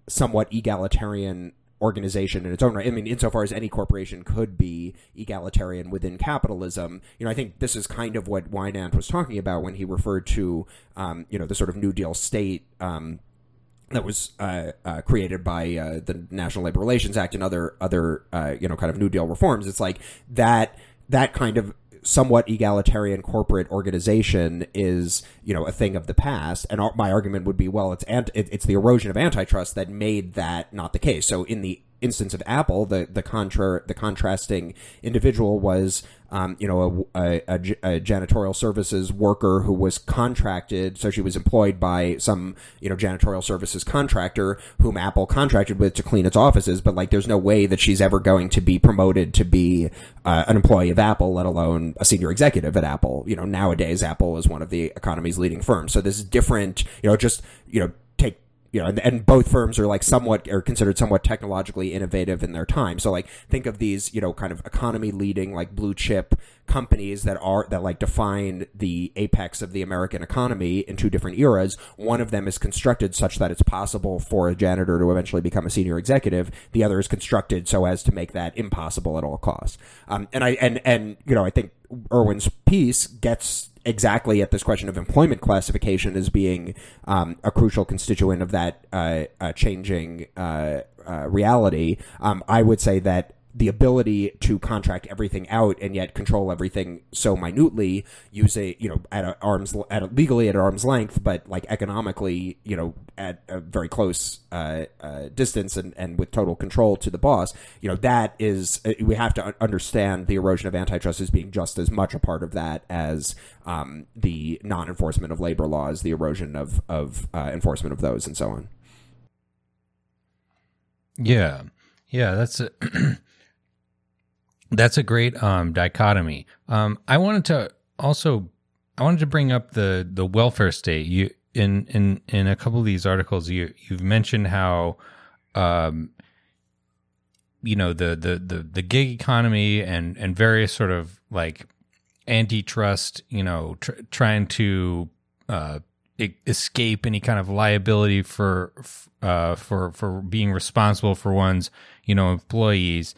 somewhat egalitarian organization in its own right. I mean, insofar as any corporation could be egalitarian within capitalism, you know, I think this is kind of what Winant was talking about when he referred to, um, you know, the sort of New Deal state. Um, that was uh, uh, created by uh, the National Labor Relations Act and other other uh, you know kind of New Deal reforms. It's like that that kind of somewhat egalitarian corporate organization is you know a thing of the past. And my argument would be well it's ant- it's the erosion of antitrust that made that not the case. So in the instance of Apple, the the contra the contrasting individual was um, you know a, a, a, janitorial services worker who was contracted, so she was employed by some you know janitorial services contractor whom Apple contracted with to clean its offices. But like, there's no way that she's ever going to be promoted to be uh, an employee of Apple, let alone a senior executive at Apple. You know, nowadays Apple is one of the economy's leading firms, so this is different. You know, just you know you know, and, and both firms are like somewhat are considered somewhat technologically innovative in their time. So like think of these, you know, kind of economy leading like blue chip companies that are that like define the apex of the American economy in two different eras. One of them is constructed such that it's possible for a janitor to eventually become a senior executive. The other is constructed so as to make that impossible at all costs. Um, and I and and you know I think Irwin's piece gets exactly at this question of employment classification as being um, a crucial constituent of that uh, uh, changing uh, uh reality. Um, I would say that the ability to contract everything out and yet control everything so minutely, use a you know at a arms at a, legally at arm's length, but like economically, you know, at a very close uh, uh, distance and, and with total control to the boss. You know, that is uh, we have to understand the erosion of antitrust as being just as much a part of that as um, the non-enforcement of labor laws, the erosion of of uh, enforcement of those, and so on. Yeah, yeah, that's it. <clears throat> That's a great um, dichotomy. Um, I wanted to also I wanted to bring up the the welfare state. You in in in a couple of these articles you you've mentioned how um, you know the, the the the gig economy and and various sort of like antitrust you know tr- trying to uh, escape any kind of liability for uh, for for being responsible for one's you know employees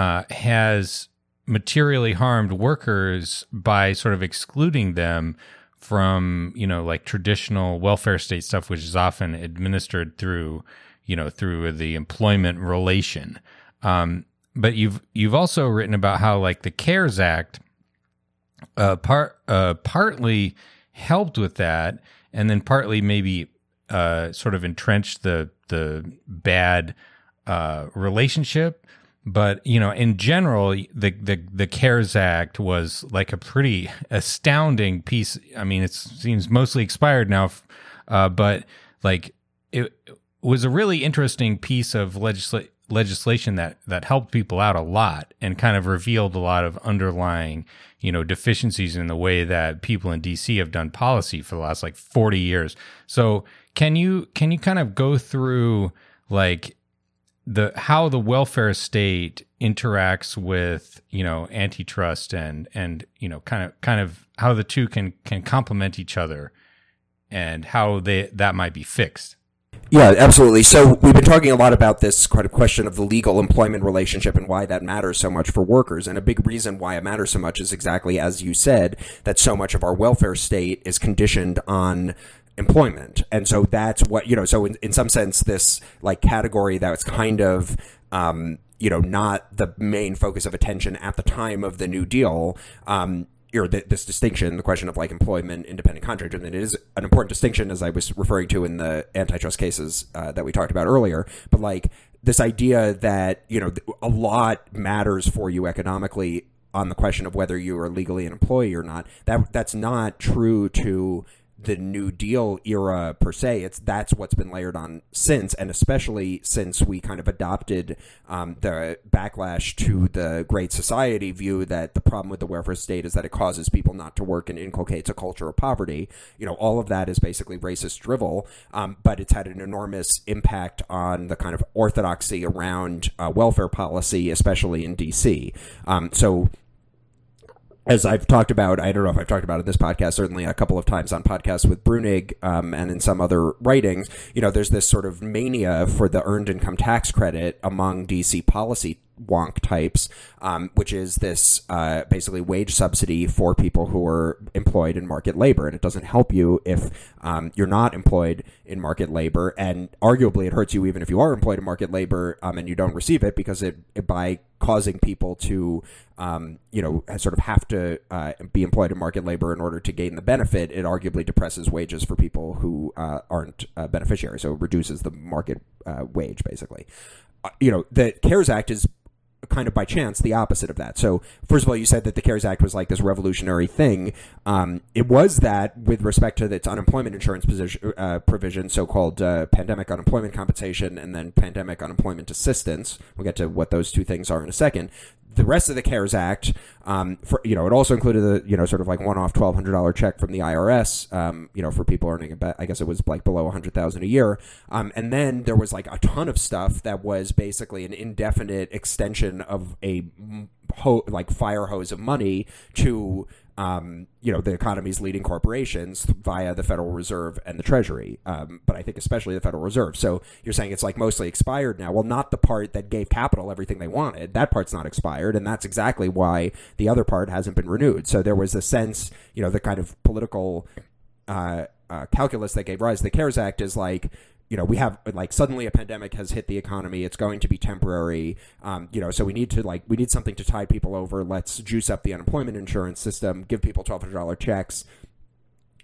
uh, has materially harmed workers by sort of excluding them from you know like traditional welfare state stuff which is often administered through you know through the employment relation. Um, but you've you've also written about how like the cares act uh, part uh, partly helped with that and then partly maybe uh, sort of entrenched the the bad uh, relationship but you know in general the, the the cares act was like a pretty astounding piece. I mean it seems mostly expired now uh, but like it was a really interesting piece of legisla- legislation that that helped people out a lot and kind of revealed a lot of underlying you know deficiencies in the way that people in DC have done policy for the last like 40 years. So can you can you kind of go through like the how the welfare state interacts with you know antitrust and and you know kind of kind of how the two can can complement each other and how they that might be fixed yeah, absolutely. So we've been talking a lot about this kind of question of the legal employment relationship and why that matters so much for workers. And a big reason why it matters so much is exactly as you said, that so much of our welfare state is conditioned on employment. And so that's what, you know, so in, in some sense, this like category that's kind of, um, you know, not the main focus of attention at the time of the New Deal, um, or this distinction, the question of like employment, independent contractor, and it is an important distinction, as I was referring to in the antitrust cases uh, that we talked about earlier. But like this idea that you know a lot matters for you economically on the question of whether you are legally an employee or not. That that's not true to the New Deal era per se. It's that's what's been layered on since, and especially since we kind of adopted um, the backlash to the Great Society view that the problem with the welfare state is that it causes people not to work and inculcates a culture of poverty. You know, all of that is basically racist drivel, um, but it's had an enormous impact on the kind of orthodoxy around uh, welfare policy, especially in D.C. Um, so as I've talked about, I don't know if I've talked about it this podcast, certainly a couple of times on podcasts with Bruenig um, and in some other writings, you know, there's this sort of mania for the earned income tax credit among DC policy wonk types, um, which is this uh, basically wage subsidy for people who are employed in market labor. And it doesn't help you if um, you're not employed in market labor. And arguably, it hurts you even if you are employed in market labor um, and you don't receive it because it, it by causing people to, um, you know, sort of have to uh, be employed in market labor in order to gain the benefit, it arguably depresses wages for people who uh, aren't uh, beneficiaries. So it reduces the market uh, wage, basically. Uh, you know, the CARES Act is kind of by chance the opposite of that. So, first of all, you said that the CARES Act was like this revolutionary thing. Um, it was that with respect to its unemployment insurance position, uh, provision, so called uh, pandemic unemployment compensation and then pandemic unemployment assistance. We'll get to what those two things are in a second the rest of the CARES Act, um, for you know, it also included the you know sort of like one-off twelve hundred dollar check from the IRS, um, you know, for people earning about I guess it was like below hundred thousand a year, um, and then there was like a ton of stuff that was basically an indefinite extension of a ho- like fire hose of money to um, you know the economy's leading corporations via the Federal Reserve and the Treasury, um, but I think especially the Federal Reserve. So you're saying it's like mostly expired now. Well, not the part that gave capital everything they wanted. That part's not expired, and that's exactly why the other part hasn't been renewed. So there was a sense, you know, the kind of political uh, uh, calculus that gave rise to the CARES Act is like you know, we have like suddenly a pandemic has hit the economy. It's going to be temporary. Um, you know, so we need to like we need something to tide people over. Let's juice up the unemployment insurance system, give people twelve hundred dollar checks,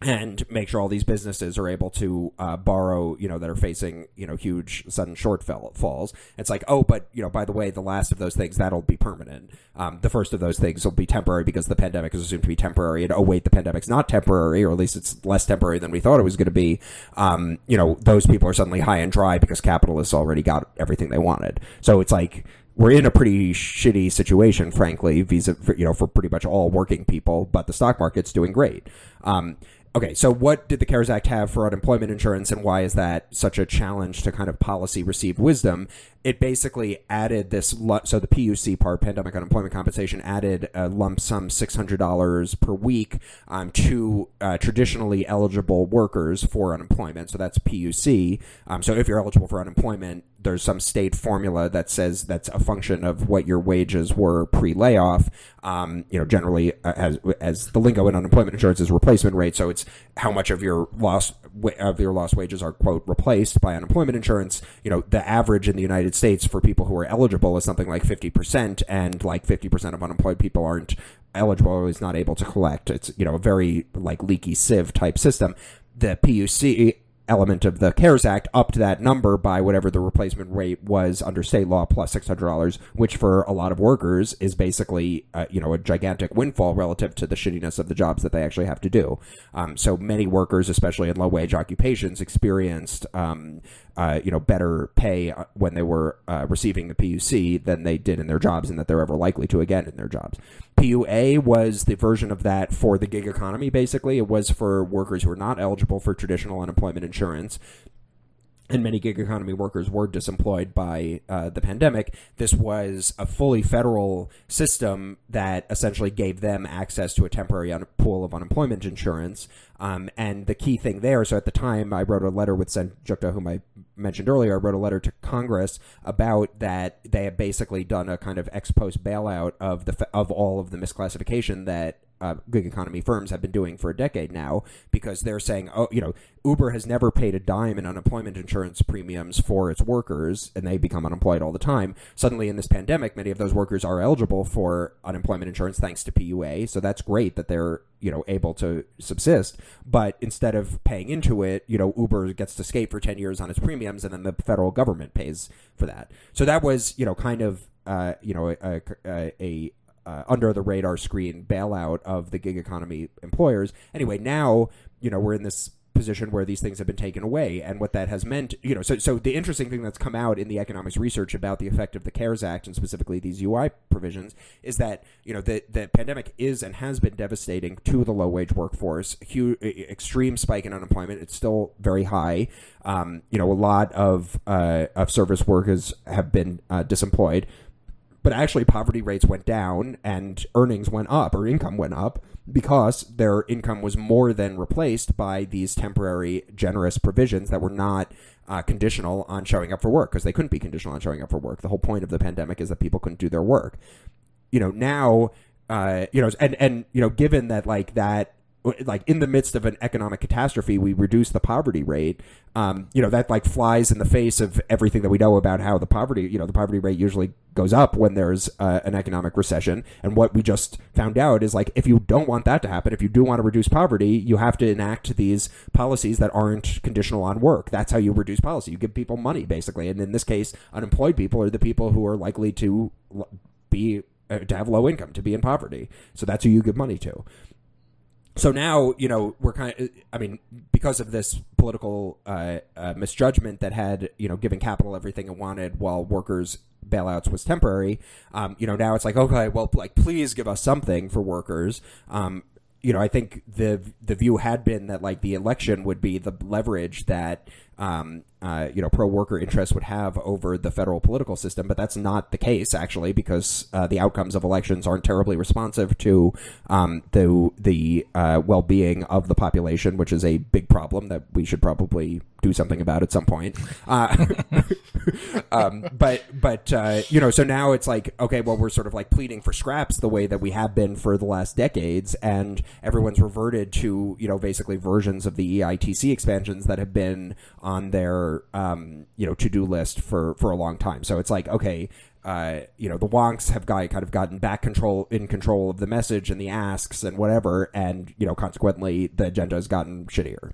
and make sure all these businesses are able to uh, borrow, you know, that are facing, you know, huge sudden shortfalls. It's like, oh, but, you know, by the way, the last of those things, that'll be permanent. Um, the first of those things will be temporary because the pandemic is assumed to be temporary. And, oh, wait, the pandemic's not temporary, or at least it's less temporary than we thought it was going to be. Um, you know, those people are suddenly high and dry because capitalists already got everything they wanted. So it's like, we're in a pretty shitty situation, frankly, visa, you know, for pretty much all working people, but the stock market's doing great. Um, Okay, so what did the CARES Act have for unemployment insurance, and why is that such a challenge to kind of policy received wisdom? It basically added this, so the PUC part, pandemic unemployment compensation, added a lump sum $600 per week um, to uh, traditionally eligible workers for unemployment. So that's PUC. Um, so if you're eligible for unemployment, there's some state formula that says that's a function of what your wages were pre-layoff. Um, you know, generally uh, as as the lingo in unemployment insurance is replacement rate, so it's how much of your lost of your lost wages are quote replaced by unemployment insurance. You know, the average in the United States for people who are eligible is something like fifty percent, and like fifty percent of unemployed people aren't eligible or is not able to collect. It's you know a very like leaky sieve type system. The PUC element of the CARES Act upped that number by whatever the replacement rate was under state law plus six hundred dollars, which for a lot of workers is basically uh, you know a gigantic windfall relative to the shittiness of the jobs that they actually have to do. Um, so many workers, especially in low wage occupations, experienced um, uh, you know better pay uh, when they were uh, receiving the PUC than they did in their jobs, and that they're ever likely to again in their jobs. PUA was the version of that for the gig economy. Basically, it was for workers who were not eligible for traditional unemployment insurance and many gig economy workers were disemployed by uh, the pandemic. This was a fully federal system that essentially gave them access to a temporary un- pool of unemployment insurance. Um, and the key thing there, so at the time, I wrote a letter with Sen Jukta, whom I mentioned earlier. I wrote a letter to Congress about that they had basically done a kind of ex post bailout of the of all of the misclassification that uh, gig economy firms have been doing for a decade now because they're saying, oh, you know, Uber has never paid a dime in unemployment insurance premiums for its workers, and they become unemployed all the time. Suddenly, in this pandemic, many of those workers are eligible for unemployment insurance thanks to PUA, so that's great that they're you know able to subsist. But instead of paying into it, you know, Uber gets to skate for ten years on its premiums, and then the federal government pays for that. So that was you know kind of uh, you know a, a, a uh, under the radar screen bailout of the gig economy employers. Anyway, now you know we're in this position where these things have been taken away and what that has meant you know so so the interesting thing that's come out in the economics research about the effect of the cares act and specifically these ui provisions is that you know the the pandemic is and has been devastating to the low wage workforce huge extreme spike in unemployment. It's still very high. Um, you know a lot of uh, of service workers have been uh, disemployed but actually poverty rates went down and earnings went up or income went up because their income was more than replaced by these temporary generous provisions that were not uh, conditional on showing up for work because they couldn't be conditional on showing up for work. The whole point of the pandemic is that people couldn't do their work. You know, now, uh, you know, and, and, you know, given that like that like in the midst of an economic catastrophe, we reduce the poverty rate. Um, you know that like flies in the face of everything that we know about how the poverty, you know, the poverty rate usually goes up when there's uh, an economic recession. And what we just found out is like if you don't want that to happen, if you do want to reduce poverty, you have to enact these policies that aren't conditional on work. That's how you reduce policy. You give people money basically, and in this case, unemployed people are the people who are likely to be uh, to have low income, to be in poverty. So that's who you give money to so now you know we're kind of i mean because of this political uh, uh, misjudgment that had you know given capital everything it wanted while workers bailouts was temporary. Um, you know, now it's like okay, well, like please give us something for workers. Um, you know, I think the the view had been that like the election would be the leverage that um, uh, you know pro worker interests would have over the federal political system, but that's not the case actually because uh, the outcomes of elections aren't terribly responsive to um, the the uh, well being of the population, which is a big problem that we should probably do something about at some point. <laughs> <laughs> Um, but but uh, you know, so now it's like okay, well, we're sort of like pleading for scraps the way that we have been for the last decades, and everyone's reverted to you know basically versions of the EITC expansions that have been on their um, you know to do list for for a long time. So it's like okay. Uh, you know the wonks have got kind of gotten back control in control of the message and the asks and whatever, and you know consequently the agenda has gotten shittier.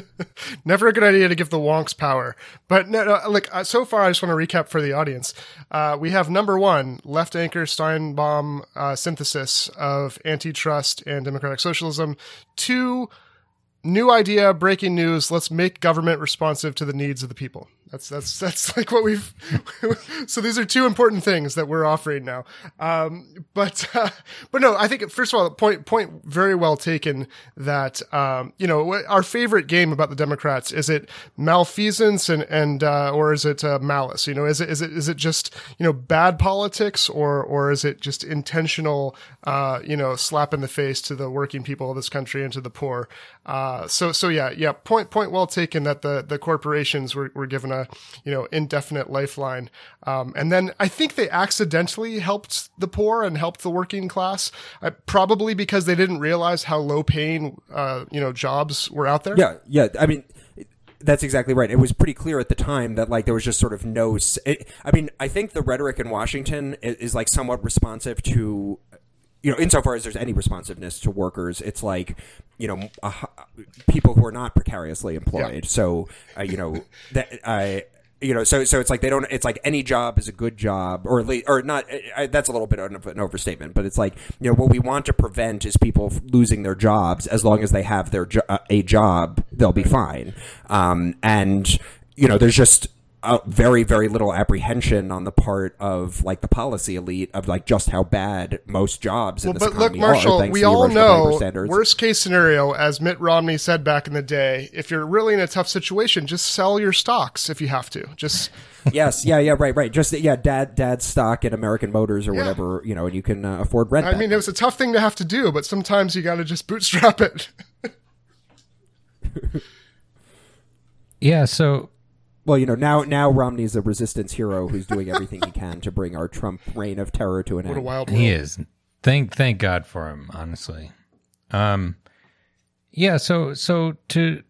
<laughs> Never a good idea to give the wonks power. But no, no look, uh, so far I just want to recap for the audience. Uh, we have number one, left anchor Steinbaum uh, synthesis of antitrust and democratic socialism. Two, new idea, breaking news. Let's make government responsive to the needs of the people. That's that's <laughs> that's like what we've. <laughs> so these are two important things that we're offering now. Um, but uh, but no, I think first of all, point point very well taken. That um, you know our favorite game about the Democrats is it malfeasance and and uh, or is it uh, malice? You know, is it is it is it just you know bad politics or or is it just intentional? Uh, you know, slap in the face to the working people of this country and to the poor. Uh, so so yeah yeah point point well taken that the the corporations were, were given a you know indefinite lifeline. Um, and then I think they accidentally helped the poor and helped the working class, uh, probably because they didn't realize how low paying uh, you know jobs were out there. Yeah, yeah. I mean. That's exactly right. It was pretty clear at the time that like there was just sort of no. It, I mean, I think the rhetoric in Washington is, is like somewhat responsive to you know, insofar as there's any responsiveness to workers, it's like, you know, uh, people who are not precariously employed. Yeah. So, uh, you know, that I. you know, so so it's like they don't. It's like any job is a good job, or at least, or not. I, that's a little bit of an overstatement, but it's like you know what we want to prevent is people losing their jobs. As long as they have their jo- uh, a job, they'll be fine. Um, and you know, there's just uh, very very little apprehension on the part of like the policy elite of like just how bad most jobs well, in this but look marshall are, we all know worst case scenario as mitt romney said back in the day if you're really in a tough situation just sell your stocks if you have to. Just <laughs> yes yeah yeah right right. Just yeah dad dad's stock in american motors or yeah. whatever you know and you can uh, afford rent i mean it was a tough thing to have to do but sometimes you got to just bootstrap it. <laughs> Yeah so well, you know, now now Romney's a resistance hero who's doing everything he can to bring our Trump reign of terror to an what end. A wild world. He is. Thank thank God for him, honestly. Um yeah, so so to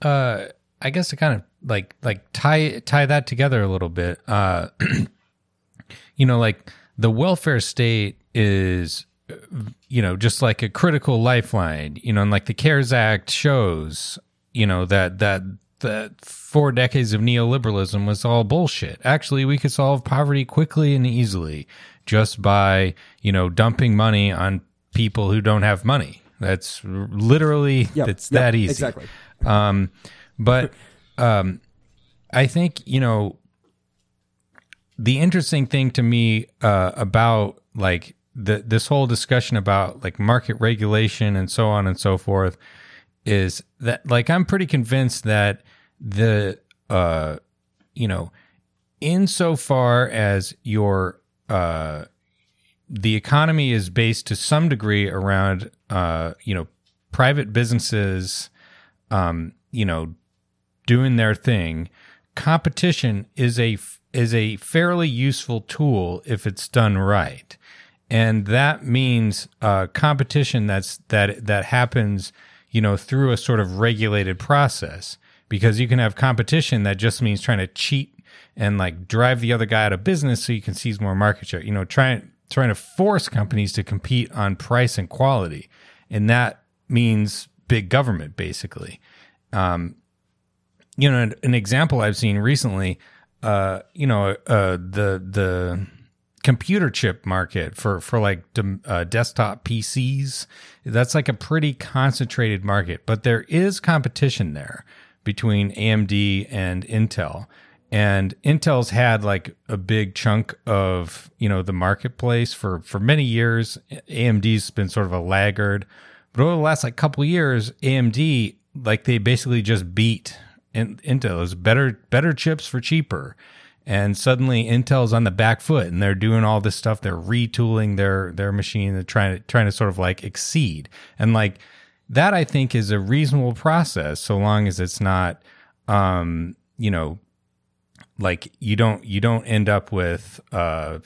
uh I guess to kind of like like tie tie that together a little bit. Uh <clears throat> you know, like the welfare state is you know, just like a critical lifeline, you know, and like the CARES Act shows, you know, that that that four decades of neoliberalism was all bullshit. Actually, we could solve poverty quickly and easily just by, you know, dumping money on people who don't have money. That's literally yep, it's yep, that easy. Exactly. Um, but um, I think you know the interesting thing to me uh, about like the this whole discussion about like market regulation and so on and so forth is that like I'm pretty convinced that the uh you know insofar as your uh the economy is based to some degree around uh you know private businesses um you know doing their thing competition is a is a fairly useful tool if it's done right. And that means uh competition that's that that happens you know through a sort of regulated process because you can have competition that just means trying to cheat and like drive the other guy out of business so you can seize more market share. You know, trying trying to force companies to compete on price and quality, and that means big government basically. Um, you know, an, an, example I've seen recently, uh, you know, uh, the the computer chip market for for like uh, desktop PCs. That's like a pretty concentrated market, but there is competition there between AMD and Intel. and Intel's had like a big chunk of you know the marketplace for for many years. AMD's been sort of a laggard, but over the last like couple years, AMD like they basically just beat Intel. It's better better chips for cheaper, and suddenly Intel's on the back foot, and they're doing all this stuff. They're retooling their their machine. They're trying to trying to sort of like exceed, and like that I think is a reasonable process so long as it's not um you know like you don't you don't end up with uh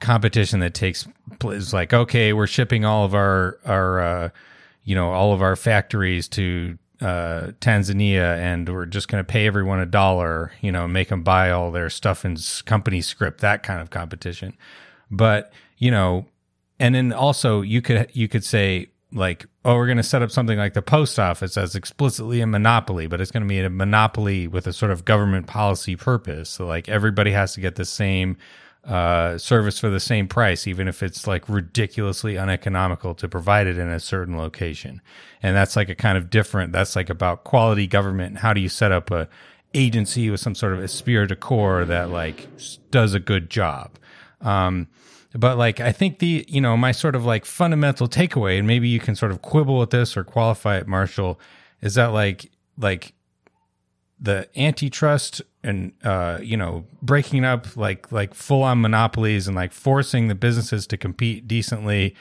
competition that takes place like okay we're shipping all of our our uh you know all of our factories to uh Tanzania and we're just going to pay everyone a dollar you know make them buy all their stuff in company script that kind of competition. But you know and then also you could you could say like, oh, we're going to set up something like the post office as explicitly a monopoly, but it's going to be a monopoly with a sort of government policy purpose. So, like, everybody has to get the same uh, service for the same price, even if it's like ridiculously uneconomical to provide it in a certain location. And that's like a kind of different, that's like about quality government. How do you set up a agency with some sort of esprit de corps that like does a good job? Um, but like I think the you know my sort of like fundamental takeaway, and maybe you can sort of quibble with this or qualify it, Marshall, is that like like the antitrust and uh you know breaking up like like full on monopolies and like forcing the businesses to compete decently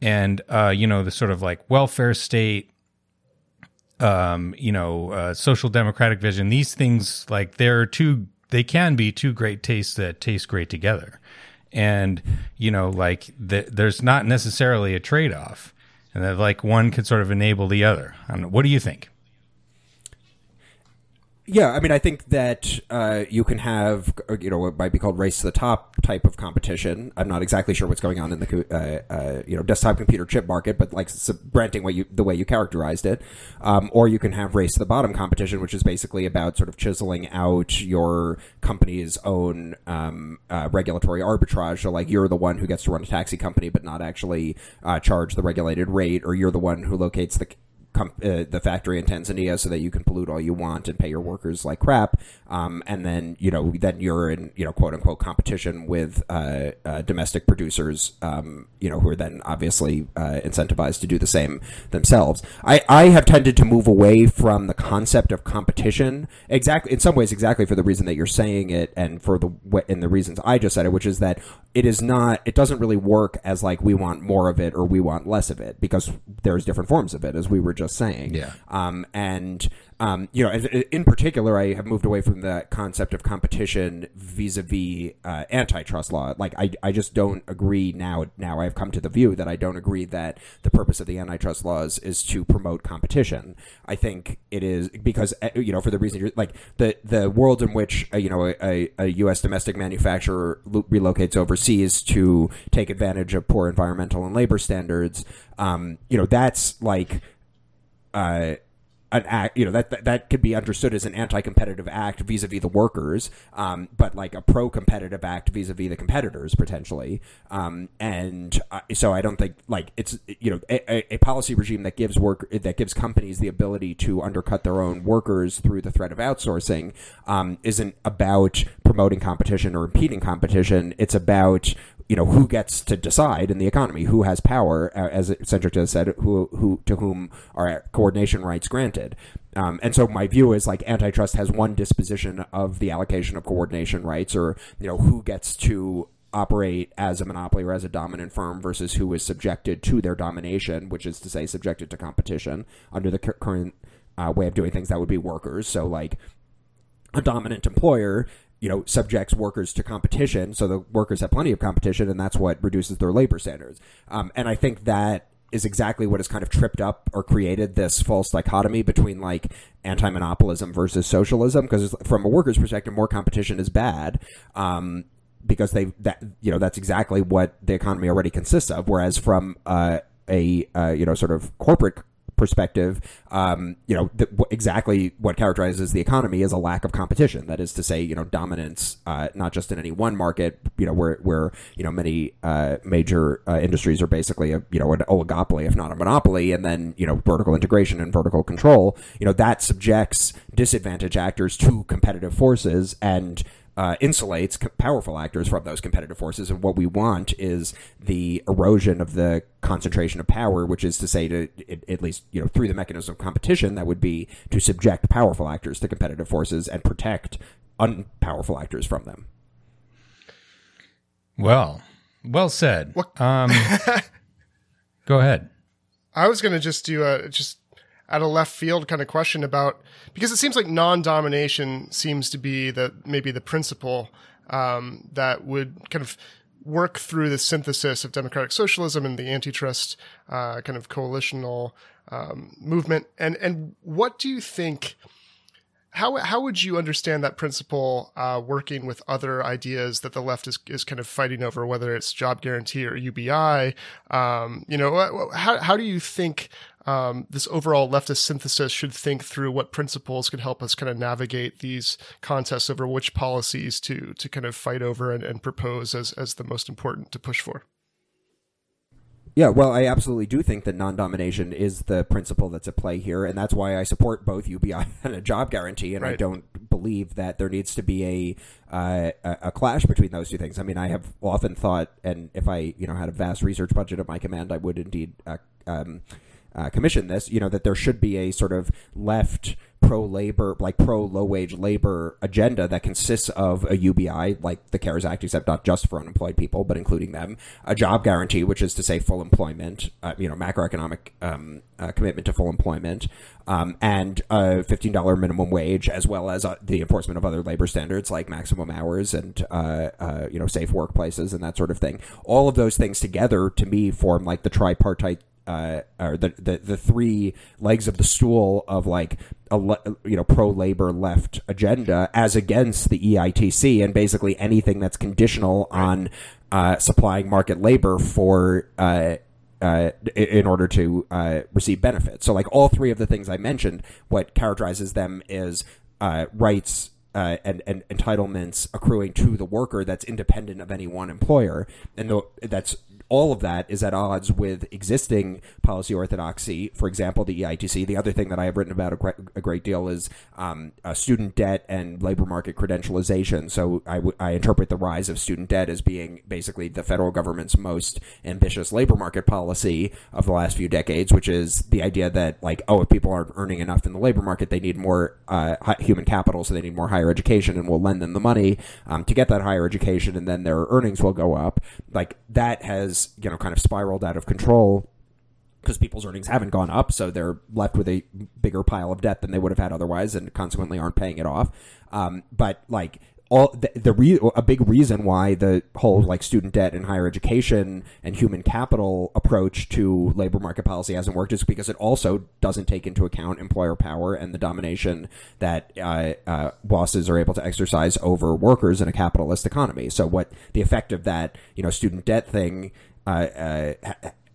and uh you know the sort of like welfare state um you know uh social democratic vision these things like they're two they can be two great tastes that taste great together and you know like the, there's not necessarily a trade-off. And that like one could sort of enable the other. What do you think yeah, I mean, I think that uh, you can have, you know, what might be called race to the top type of competition. I'm not exactly sure what's going on in the, uh, uh, you know, desktop computer chip market, but like branding what you the way you characterized it, um, or you can have race to the bottom competition, which is basically about sort of chiseling out your company's own um, uh, regulatory arbitrage. So, like, you're the one who gets to run a taxi company, but not actually uh, charge the regulated rate, or you're the one who locates the com- uh, the factory in Tanzania so that you can pollute all you want and pay your workers like crap. Um, and then you know then you're in you know quote unquote competition with uh, uh, domestic producers. Um, you know who are then obviously uh, incentivized to do the same themselves. I I have tended to move away from the concept of competition exactly in some ways exactly for the reason that you're saying it and for the in the reasons I just said it, which is that it is not it doesn't really work as like we want more of it or we want less of it because there's different forms of it as we were just just saying. Yeah. Um, and um, you know, in particular, I have moved away from the concept of competition vis-a-vis uh, antitrust law. Like, I, I just don't agree now. Now I've come to the view that I don't agree that the purpose of the antitrust laws is to promote competition. I think it is because uh, you know, for the reason you're like the the world in which uh, you know a, a, U.S. domestic manufacturer relocates overseas to take advantage of poor environmental and labor standards. Um, you know, that's like uh, an act, you know, that, that, that could be understood as an anti-competitive act vis-a-vis the workers, um, but like a pro-competitive act vis-a-vis the competitors potentially. Um, and uh, so I don't think like it's you know a, a, policy regime that gives work that gives companies the ability to undercut their own workers through the threat of outsourcing um, isn't about promoting competition or impeding competition. It's about you know who gets to decide in the economy, who has power, uh, as Sanjukta has said, who who to whom are coordination rights granted. Um, and so my view is like antitrust has one disposition of the allocation of coordination rights, or you know who gets to operate as a monopoly or as a dominant firm versus who is subjected to their domination, which is to say subjected to competition under the current uh, way of doing things. That would be workers. So like a dominant employer you know, subjects workers to competition, so the workers have plenty of competition, and that's what reduces their labor standards. Um, and I think that is exactly what has kind of tripped up or created this false dichotomy between like anti-monopolism versus socialism. Because from a worker's perspective, more competition is bad. Um, because they that you know that's exactly what the economy already consists of. Whereas from uh, a uh, you know sort of corporate perspective, um, you know, the, exactly what characterizes the economy is a lack of competition. That is to say, you know, dominance, uh, not just in any one market, you know, where where you know many uh, major uh, industries are basically a you know an oligopoly, if not a monopoly, and then you know vertical integration and vertical control. You know that subjects disadvantaged actors to competitive forces and uh, insulates powerful actors from those competitive forces. And what we want is the erosion of the concentration of power, which is to say, to at least you know through the mechanism of competition, that would be to subject powerful actors to competitive forces and protect unpowerful actors from them. Well, well said. Um, <laughs> go ahead. I was going to just do a just at a left field kind of question about because it seems like non-domination seems to be the maybe the principle um, that would kind of work through the synthesis of democratic socialism and the antitrust uh, kind of coalitional um, movement. And and what do you think? How how would you understand that principle uh, working with other ideas that the left is is kind of fighting over, whether it's job guarantee or UBI? Um, you know, how how do you think um, this overall leftist synthesis should think through what principles could help us kind of navigate these contests over which policies to to kind of fight over and, and propose as as the most important to push for. Yeah, well, I absolutely do think that non-domination is the principle that's at play here, and that's why I support both UBI <laughs> and a job guarantee. And right. I don't believe that there needs to be a, uh, a clash between those two things. I mean, I have often thought, and if I you know had a vast research budget at my command, I would indeed uh, um, uh, commission this, you know, that there should be a sort of left pro labor, like pro low wage labor agenda that consists of a UBI, like the CARES Act, except not just for unemployed people, but including them, a job guarantee, which is to say full employment, uh, you know, macroeconomic um, uh, commitment to full employment, um, and a $15 minimum wage, as well as uh, the enforcement of other labor standards like maximum hours and, uh, uh, you know, safe workplaces and that sort of thing. All of those things together, to me, form like the tripartite uh, or the, the the three legs of the stool of like a you know pro labor left agenda as against the EITC and basically anything that's conditional on uh, supplying market labor for uh, uh, in order to uh, receive benefits. So, like all three of the things I mentioned, what characterizes them is uh, rights. Uh, and, and, entitlements accruing to the worker that's independent of any one employer, and the, that's all of that is at odds with existing policy orthodoxy. For example, the EITC. The other thing that I have written about a, great, a great deal is um, uh, student debt and labor market credentialization. So I, w- I interpret the rise of student debt as being basically the federal government's most ambitious labor market policy of the last few decades, which is the idea that like, oh, if people aren't earning enough in the labor market, they need more uh, human capital, so they need more higher education, and we'll lend them the money um, to get that higher education, and then their earnings will go up. Like that has has you know kind of spiraled out of control because people's earnings haven't gone up, so they're left with a bigger pile of debt than they would have had otherwise, and consequently aren't paying it off. Um, but like all the, the re- a big reason why the whole like student debt and higher education and human capital approach to labor market policy hasn't worked is because it also doesn't take into account employer power and the domination that uh, uh, bosses are able to exercise over workers in a capitalist economy. So what the effect of that you know student debt thing uh, uh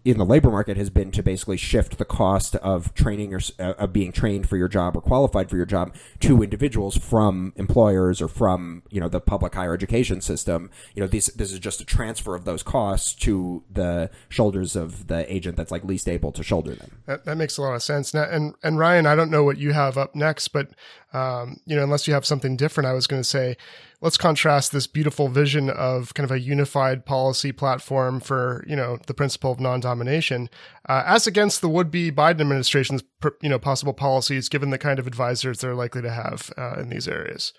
in the labor market has been to basically shift the cost of training or uh, of being trained for your job or qualified for your job to individuals from employers or from you know the public higher education system. You know, this this is just a transfer of those costs to the shoulders of the agent that's like least able to shoulder them. That, that makes a lot of sense. Now, and and Ryan, I don't know what you have up next, but um, you know, unless you have something different, I was going to say let's contrast this beautiful vision of kind of a unified policy platform for you know the principle of non-domination uh, as against the would-be Biden administration's you know possible policies, given the kind of advisors they're likely to have uh, in these areas.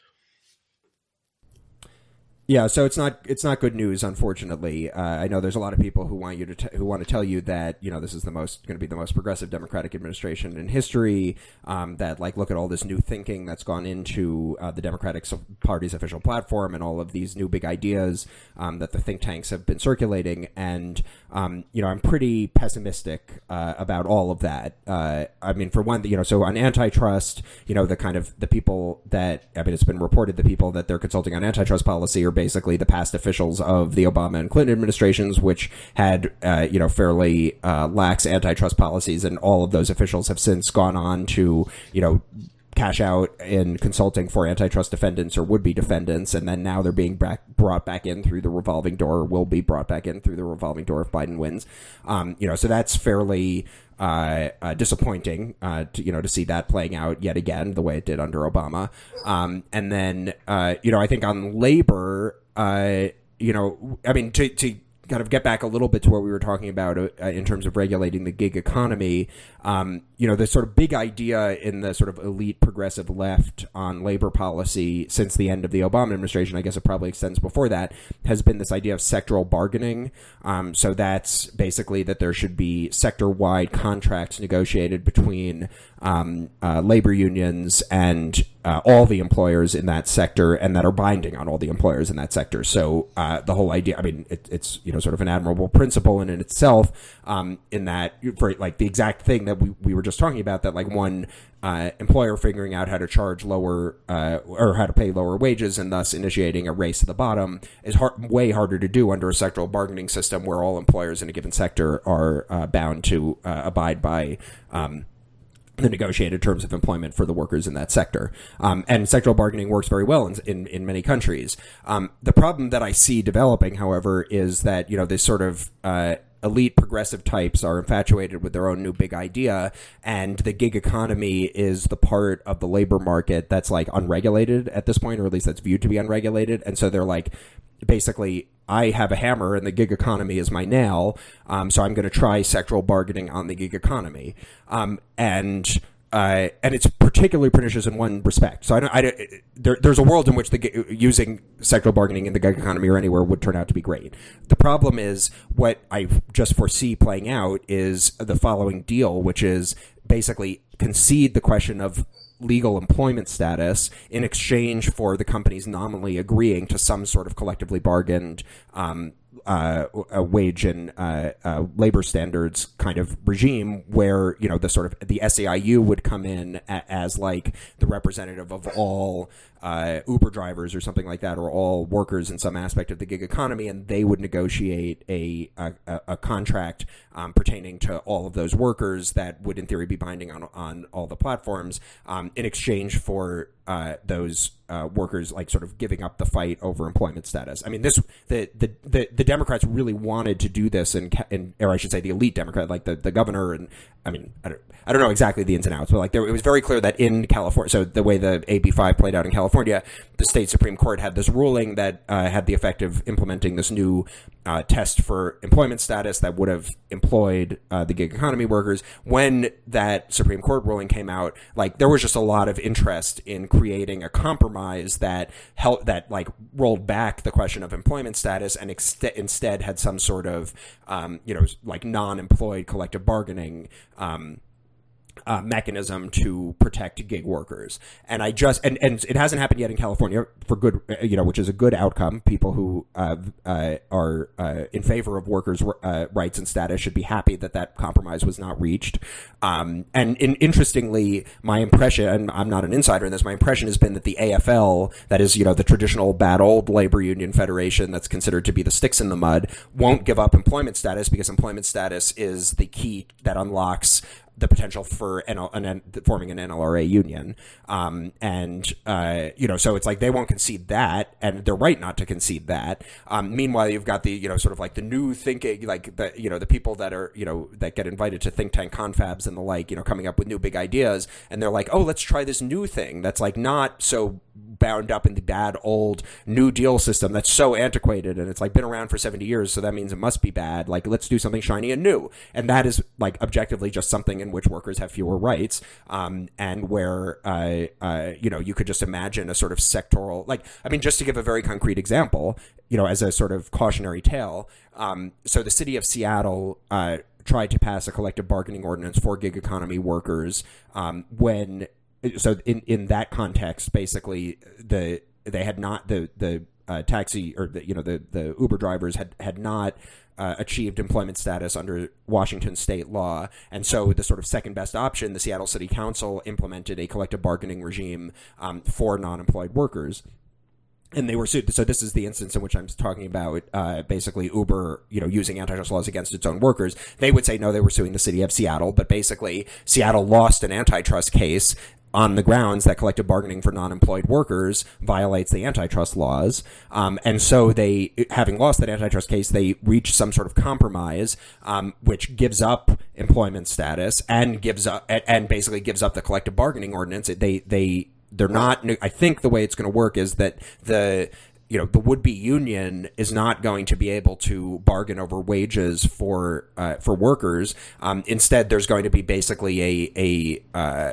Yeah, so it's not it's not good news, unfortunately. Uh, I know there's a lot of people who want you to t- who want to tell you that you know this is the most going to be the most progressive Democratic administration in history. Um, that like look at all this new thinking that's gone into uh, the Democratic Party's official platform and all of these new big ideas um, that the think tanks have been circulating. And um, you know, I'm pretty pessimistic uh, about all of that. Uh, I mean, for one, you know, so on antitrust, you know, the kind of the people that I mean, it's been reported the people that they're consulting on antitrust policy are are basically the past officials of the Obama and Clinton administrations, which had uh, you know fairly uh, lax antitrust policies, and all of those officials have since gone on to you know cash out in consulting for antitrust defendants or would be defendants, and then now they're being back, brought back in through the revolving door, or will be brought back in through the revolving door if Biden wins. Um, you know, so that's fairly uh, uh, disappointing, uh, to, you know, to see that playing out yet again the way it did under Obama. Um, and then, uh, you know, I think on labor, uh, you know, I mean, to, to kind of get back a little bit to what we were talking about uh, in terms of regulating the gig economy, um, you know, the sort of big idea in the sort of elite progressive left on labor policy since the end of the Obama administration, I guess it probably extends before that, has been this idea of sectoral bargaining. Um, so that's basically that there should be sector wide contracts negotiated between um, uh, labor unions and uh, all the employers in that sector and that are binding on all the employers in that sector. So uh, the whole idea, I mean, it, it's you know sort of an admirable principle in, in itself. Um, in that, for like the exact thing that we, we were just talking about, that like one uh, employer figuring out how to charge lower uh, or how to pay lower wages and thus initiating a race to the bottom is hard, way harder to do under a sectoral bargaining system where all employers in a given sector are uh, bound to uh, abide by. Um, the negotiated terms of employment for the workers in that sector. Um, and sectoral bargaining works very well in, in, in many countries. Um, the problem that I see developing, however, is that, you know, this sort of, uh, elite progressive types are infatuated with their own new big idea and the gig economy is the part of the labor market that's like unregulated at this point or at least that's viewed to be unregulated and so they're like basically I have a hammer and the gig economy is my nail, um, so I'm going to try sectoral bargaining on the gig economy. Um, and uh, and it's particularly pernicious in one respect. So I, don't, I there, there's a world in which the using sectoral bargaining in the gig economy or anywhere would turn out to be great. The problem is what I just foresee playing out is the following deal, which is basically concede the question of legal employment status in exchange for the companies nominally agreeing to some sort of collectively bargained um, uh, a wage and uh, uh, labor standards kind of regime where you know the sort of the SEIU would come in as like the representative of all uh, Uber drivers or something like that, or all workers in some aspect of the gig economy, and they would negotiate a a, a contract um, pertaining to all of those workers that would, in theory, be binding on on all the platforms um, in exchange for uh, those uh, workers like sort of giving up the fight over employment status. I mean, this the the the, the Democrats really wanted to do this, in, in or I should say, the elite Democrat, like the, the governor, and I mean, I don't, I don't know exactly the ins and outs, but like there, it was very clear that in California, so the way the AB five played out in California, the state supreme court had this ruling that uh, had the effect of implementing this new uh, test for employment status that would have employed uh, the gig economy workers. When that Supreme Court ruling came out, like there was just a lot of interest in creating a compromise that helped that like rolled back the question of employment status and ex- instead had some sort of um, you know like non-employed collective bargaining. Um, uh, mechanism to protect gig workers. And I just and, and it hasn't happened yet in California for good, uh, you know, which is a good outcome. People who uh, uh, are uh, in favor of workers' uh, rights and status should be happy that that compromise was not reached. Um, and in, interestingly, my impression, and I'm not an insider in this, my impression has been that the AFL, that is, you know, the traditional bad old labor union federation that's considered to be the sticks in the mud, won't give up employment status because employment status is the key that unlocks the potential for NL, an, forming an NLRA union. Um, and, uh, you know, so it's like they won't concede that, and they're right not to concede that. Um, meanwhile, you've got the, you know, sort of like the new thinking, like the, you know, the people that are, you know, that get invited to think tank confabs and the like, you know, coming up with new big ideas, and they're like, oh, let's try this new thing that's like not so bound up in the bad old New Deal system that's so antiquated and it's like been around for 70 years, so that means it must be bad. Like, let's do something shiny and new. And that is like objectively just something in which workers have fewer rights, um, and where, uh, uh, you know, you could just imagine a sort of sectoral, like, I mean, just to give a very concrete example, you know, as a sort of cautionary tale. Um, so the city of Seattle, uh, tried to pass a collective bargaining ordinance for gig economy workers um, when so in in that context, basically the they had not the the uh, taxi or the you know the the Uber drivers had had not. Uh, achieved employment status under Washington state law. And so, the sort of second best option, the Seattle City Council implemented a collective bargaining regime um, for non employed workers. and they were sued. So this is the instance in which I'm talking about. Uh, basically, Uber, you know, using antitrust laws against its own workers. They would say no, they were suing the city of Seattle, but basically, Seattle lost an antitrust case on the grounds that collective bargaining for non-employed workers violates the antitrust laws. Um, and so they, having lost that antitrust case, they reach some sort of compromise, um, which gives up employment status and gives up, and basically gives up the collective bargaining ordinance. They, they, they're not, I think the way it's going to work is that the, you know the would be union is not going to be able to bargain over wages for uh, for workers. Um, instead, there's going to be basically a a uh,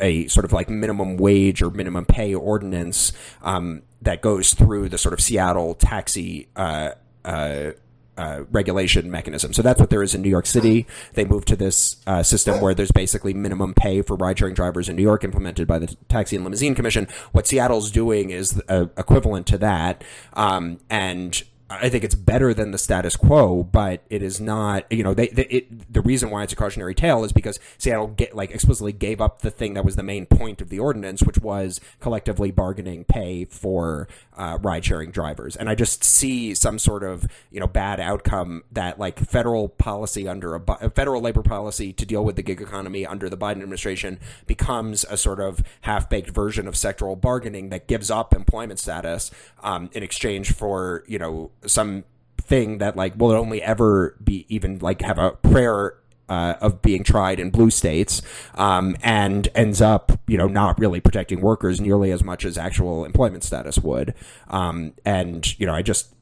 a, sort of like minimum wage or minimum pay ordinance um, that goes through the sort of Seattle taxi. Uh, uh, uh, regulation mechanism. So that's what there is in New York City. They moved to this uh, system where there's basically minimum pay for ride sharing drivers in New York, implemented by the Taxi and Limousine Commission. What Seattle's doing is uh, equivalent to that, um, and I think it's better than the status quo, but it is not. You know, they, they it, the reason why it's a cautionary tale is because Seattle get, like explicitly gave up the thing that was the main point of the ordinance, which was collectively bargaining pay for uh, ride sharing drivers. And I just see some sort of you know bad outcome that like federal policy under a, federal labor policy to deal with the gig economy under the Biden administration becomes a sort of half baked version of sectoral bargaining that gives up employment status um, in exchange for you know some thing that like will only ever be even like have a prayer uh, of being tried in blue states, um, and ends up, you know, not really protecting workers nearly as much as actual employment status would. Um, and you know, I just,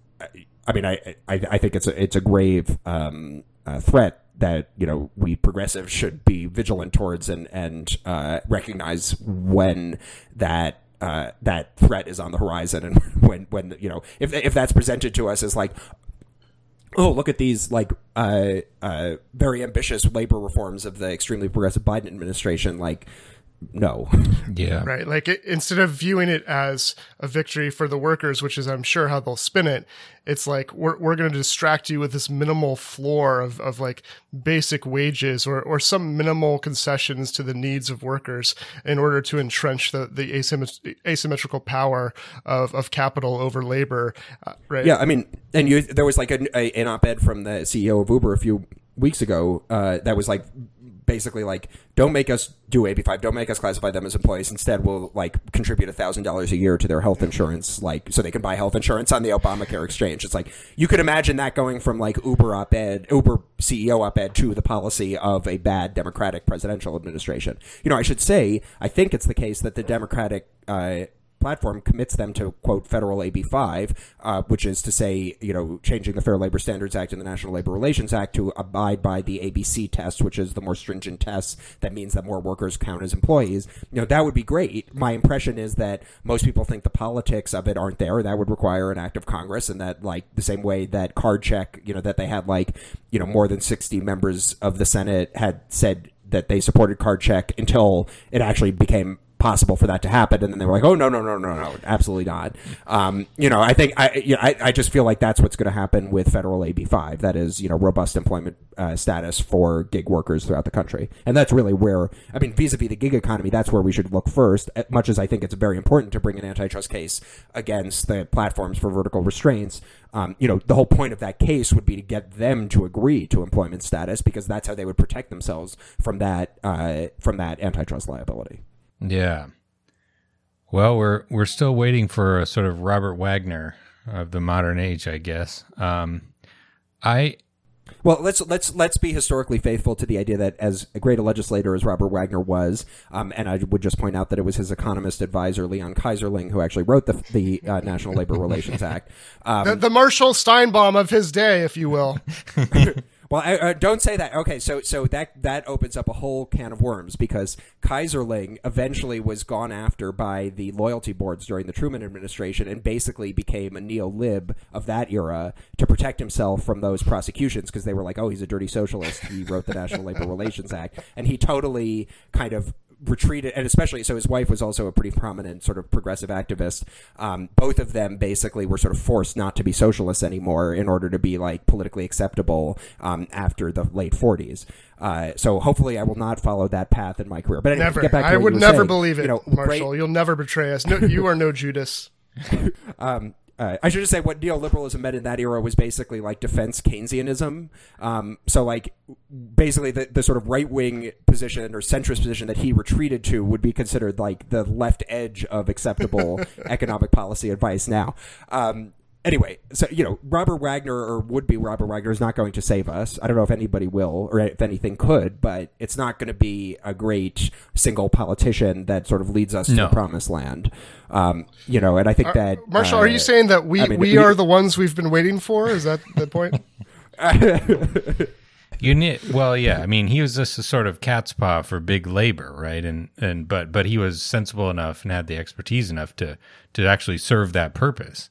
I mean, I, I, I think it's a, it's a grave um, uh, threat that you know we progressives should be vigilant towards and and uh, recognize when that uh, that threat is on the horizon, and <laughs> when when you know if if that's presented to us as like. Oh, look at these like uh, uh, very ambitious labor reforms of the extremely progressive Biden administration. Like, no. <laughs> Yeah. Right. Like it, instead of viewing it as a victory for the workers, which is I'm sure how they'll spin it, it's like we're we're going to distract you with this minimal floor of of like basic wages or or some minimal concessions to the needs of workers in order to entrench the the asymmet- asymmetrical power of of capital over labor. Uh, right. Yeah, I mean, and you there was like a, a, an op-ed from the CEO of Uber a few weeks ago uh, that was like basically like don't make us do AB5, don't make us classify them as employees. Instead, we'll like contribute a thousand dollars a year to their health insurance, like so they can buy health insurance on the Obamacare exchange. It's like you could imagine that going from like Uber op-ed, Uber CEO op-ed to the policy of a bad Democratic presidential administration. You know, I should say, I think it's the case that the Democratic uh, platform commits them to quote federal AB five, uh, which is to say, you know, changing the Fair Labor Standards Act and the National Labor Relations Act to abide by the ABC test, which is the more stringent test that means that more workers count as employees. You know, that would be great. My impression is that most people think the politics of it aren't there. That would require an act of Congress, and that like the same way that card check, you know, that they had like you know more than sixty members of the Senate had said that they supported card check until it actually became possible for that to happen. And then they were like, oh, no, no, no, no, no, absolutely not. Um, you know, I think, I, you know, I, I just feel like that's what's going to happen with federal AB5. That is, you know, robust employment uh, status for gig workers throughout the country. And that's really where, I mean, vis a vis the gig economy, that's where we should look first, much as I think it's very important to bring an antitrust case against the platforms for vertical restraints. Um, you know, the whole point of that case would be to get them to agree to employment status because that's how they would protect themselves from that uh, from that antitrust liability. Yeah. Well, we're we're still waiting for a sort of Robert Wagner of the modern age, I guess. Um, I well, let's let's let's be historically faithful to the idea that as great a legislator as Robert Wagner was, um, and I would just point out that it was his economist advisor Leon Keyserling who actually wrote the the uh, National Labor Relations Act. Um, <laughs> the, the Marshall Steinbaum of his day, if you will. <laughs> Well, I, uh, don't say that. Okay, so so that that opens up a whole can of worms because Keyserling eventually was gone after by the loyalty boards during the Truman administration and basically became a neo-lib of that era to protect himself from those prosecutions because they were like, "Oh, he's a dirty socialist. He wrote the National Labor Relations Act," and he totally kind of retreated, and especially so his wife was also a pretty prominent sort of progressive activist. Um, both of them basically were sort of forced not to be socialists anymore in order to be like politically acceptable um, after the late 40s. Uh, so hopefully, I will not follow that path in my career. But anyway, never. Get back to I would never saying. believe it, You know, Marshall. great- You'll never betray us. No, you are no Judas. <laughs> um, uh, I should just say what neoliberalism meant in that era was basically like defense Keynesianism. Um, so, like, basically, the, the sort of right wing position or centrist position that he retreated to would be considered like the left edge of acceptable <laughs> economic policy advice now. Um, anyway, so you know, Robert Wagner or would be Robert Wagner is not going to save us. I don't know if anybody will or if anything could, but it's not going to be a great single politician that sort of leads us No. to the promised land. Um, you know, and I think that Marshall, uh, are you saying that we, I mean, we we- are the ones we've been waiting for? Is that the point? <laughs> You need well, yeah. I mean, he was just a sort of cat's paw for big labor, right? And and but but he was sensible enough and had the expertise enough to to actually serve that purpose.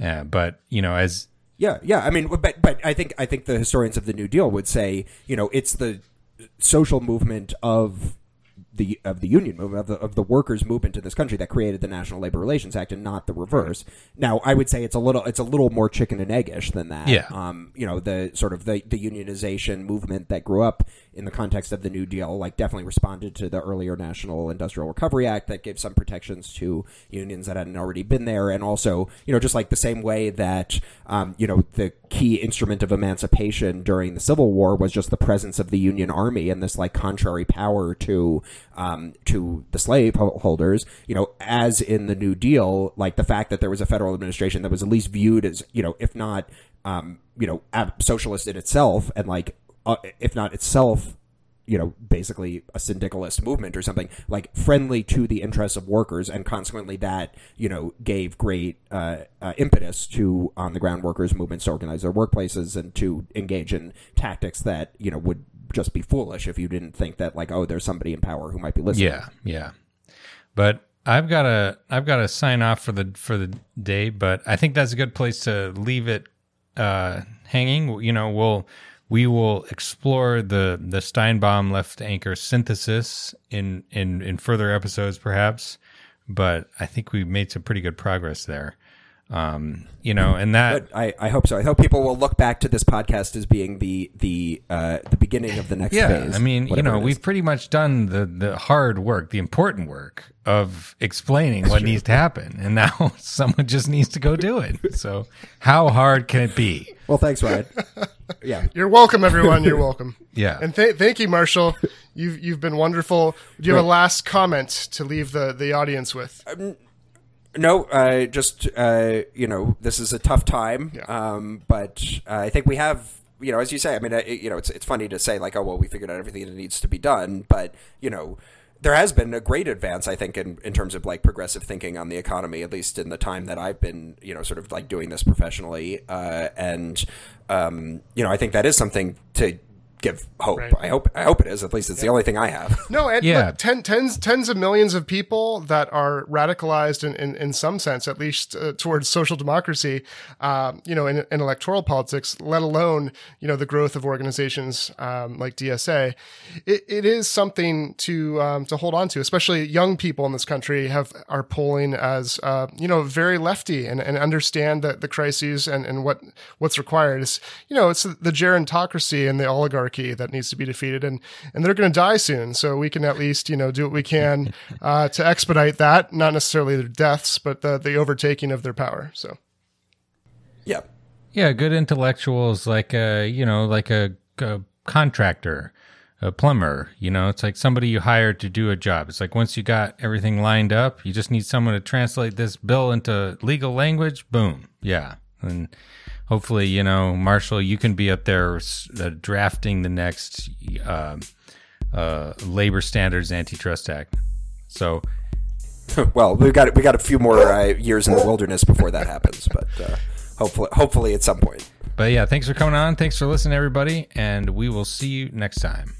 Yeah, but you know, as Yeah, yeah. I mean, but but I think I think the historians of the New Deal would say, you know, it's the social movement of the of the union movement of the of the workers movement in this country that created the National Labor Relations Act and not the reverse. Now, I would say it's a little it's a little more chicken and eggish than that. Yeah. Um, you know, the sort of the the unionization movement that grew up in the context of the New Deal, like definitely responded to the earlier National Industrial Recovery Act that gave some protections to unions that hadn't already been there, and also, you know, just like the same way that, um, you know, the key instrument of emancipation during the Civil War was just the presence of the Union Army and this like contrary power to, um, to the slave ho- holders. You know, as in the New Deal, like the fact that there was a federal administration that was at least viewed as, you know, if not, um, you know, socialist in itself, and like, uh, if not itself you know, basically a syndicalist movement or something like friendly to the interests of workers, and consequently that you know gave great uh, uh, impetus to on the ground workers movements to organize their workplaces and to engage in tactics that you know would just be foolish if you didn't think that like oh there's somebody in power who might be listening. yeah, yeah. But I've got to I've got to sign off for the for the day. But I think that's a good place to leave it uh, hanging. You know, we'll we will explore the the Steinbaum left anchor synthesis in in in further episodes, perhaps. But I think we made some pretty good progress there. Um, you know, and that But I, I hope so. I hope people will look back to this podcast as being the the uh, the beginning of the next yeah phase. i mean you know we've pretty much done the the hard work the important work of explaining what needs to happen and now <laughs> someone just needs to go do it <laughs> so how hard can it be well, thanks, Ryan. <laughs> yeah. You're welcome, everyone. You're welcome. Yeah. And th- thank you, Marshall. You've you've been wonderful. Do you have a last comment to leave the, the audience with? No, uh, just uh, you know, this is a tough time, um, but uh, I think we have, you know, as you say. I mean, uh, you know, it's it's funny to say like, oh well, we figured out everything that needs to be done, but you know, there has been a great advance, I think, in in terms of like progressive thinking on the economy, at least in the time that I've been, you know, sort of like doing this professionally, uh, and um, you know, I think that is something to give hope. Right. I hope I hope it is. At least it's the only thing I have. <laughs> No, and Yeah. look, ten, tens, tens of millions of people that are radicalized in, in, in some sense, at least uh, towards social democracy, uh, you know, in, in electoral politics, let alone, you know, the growth of organizations um, like DSA. It, it is something to um, to hold on to, especially young people in this country have are polling as, uh, you know, very lefty and, and understand the, the crises and, and what what's required. It's, you know, it's the gerontocracy and the oligarchy that needs to be defeated, and and they're going to die soon. So we can at least you know do what we can <laughs> uh, to expedite that, not necessarily their deaths, but the the overtaking of their power. So yeah. yeah good intellectuals like a you know like a, a contractor a plumber you know it's like somebody you hire to do a job it's like once you got everything lined up you just need someone to translate this bill into legal language boom yeah and hopefully you know marshall you can be up there uh, drafting the next uh, uh, labor standards antitrust act. So <laughs> well, we got we got a few more uh, years in the wilderness before that happens, but uh, hopefully, hopefully at some point. but yeah thanks for coming on. Thanks for listening everybody and we will see you next time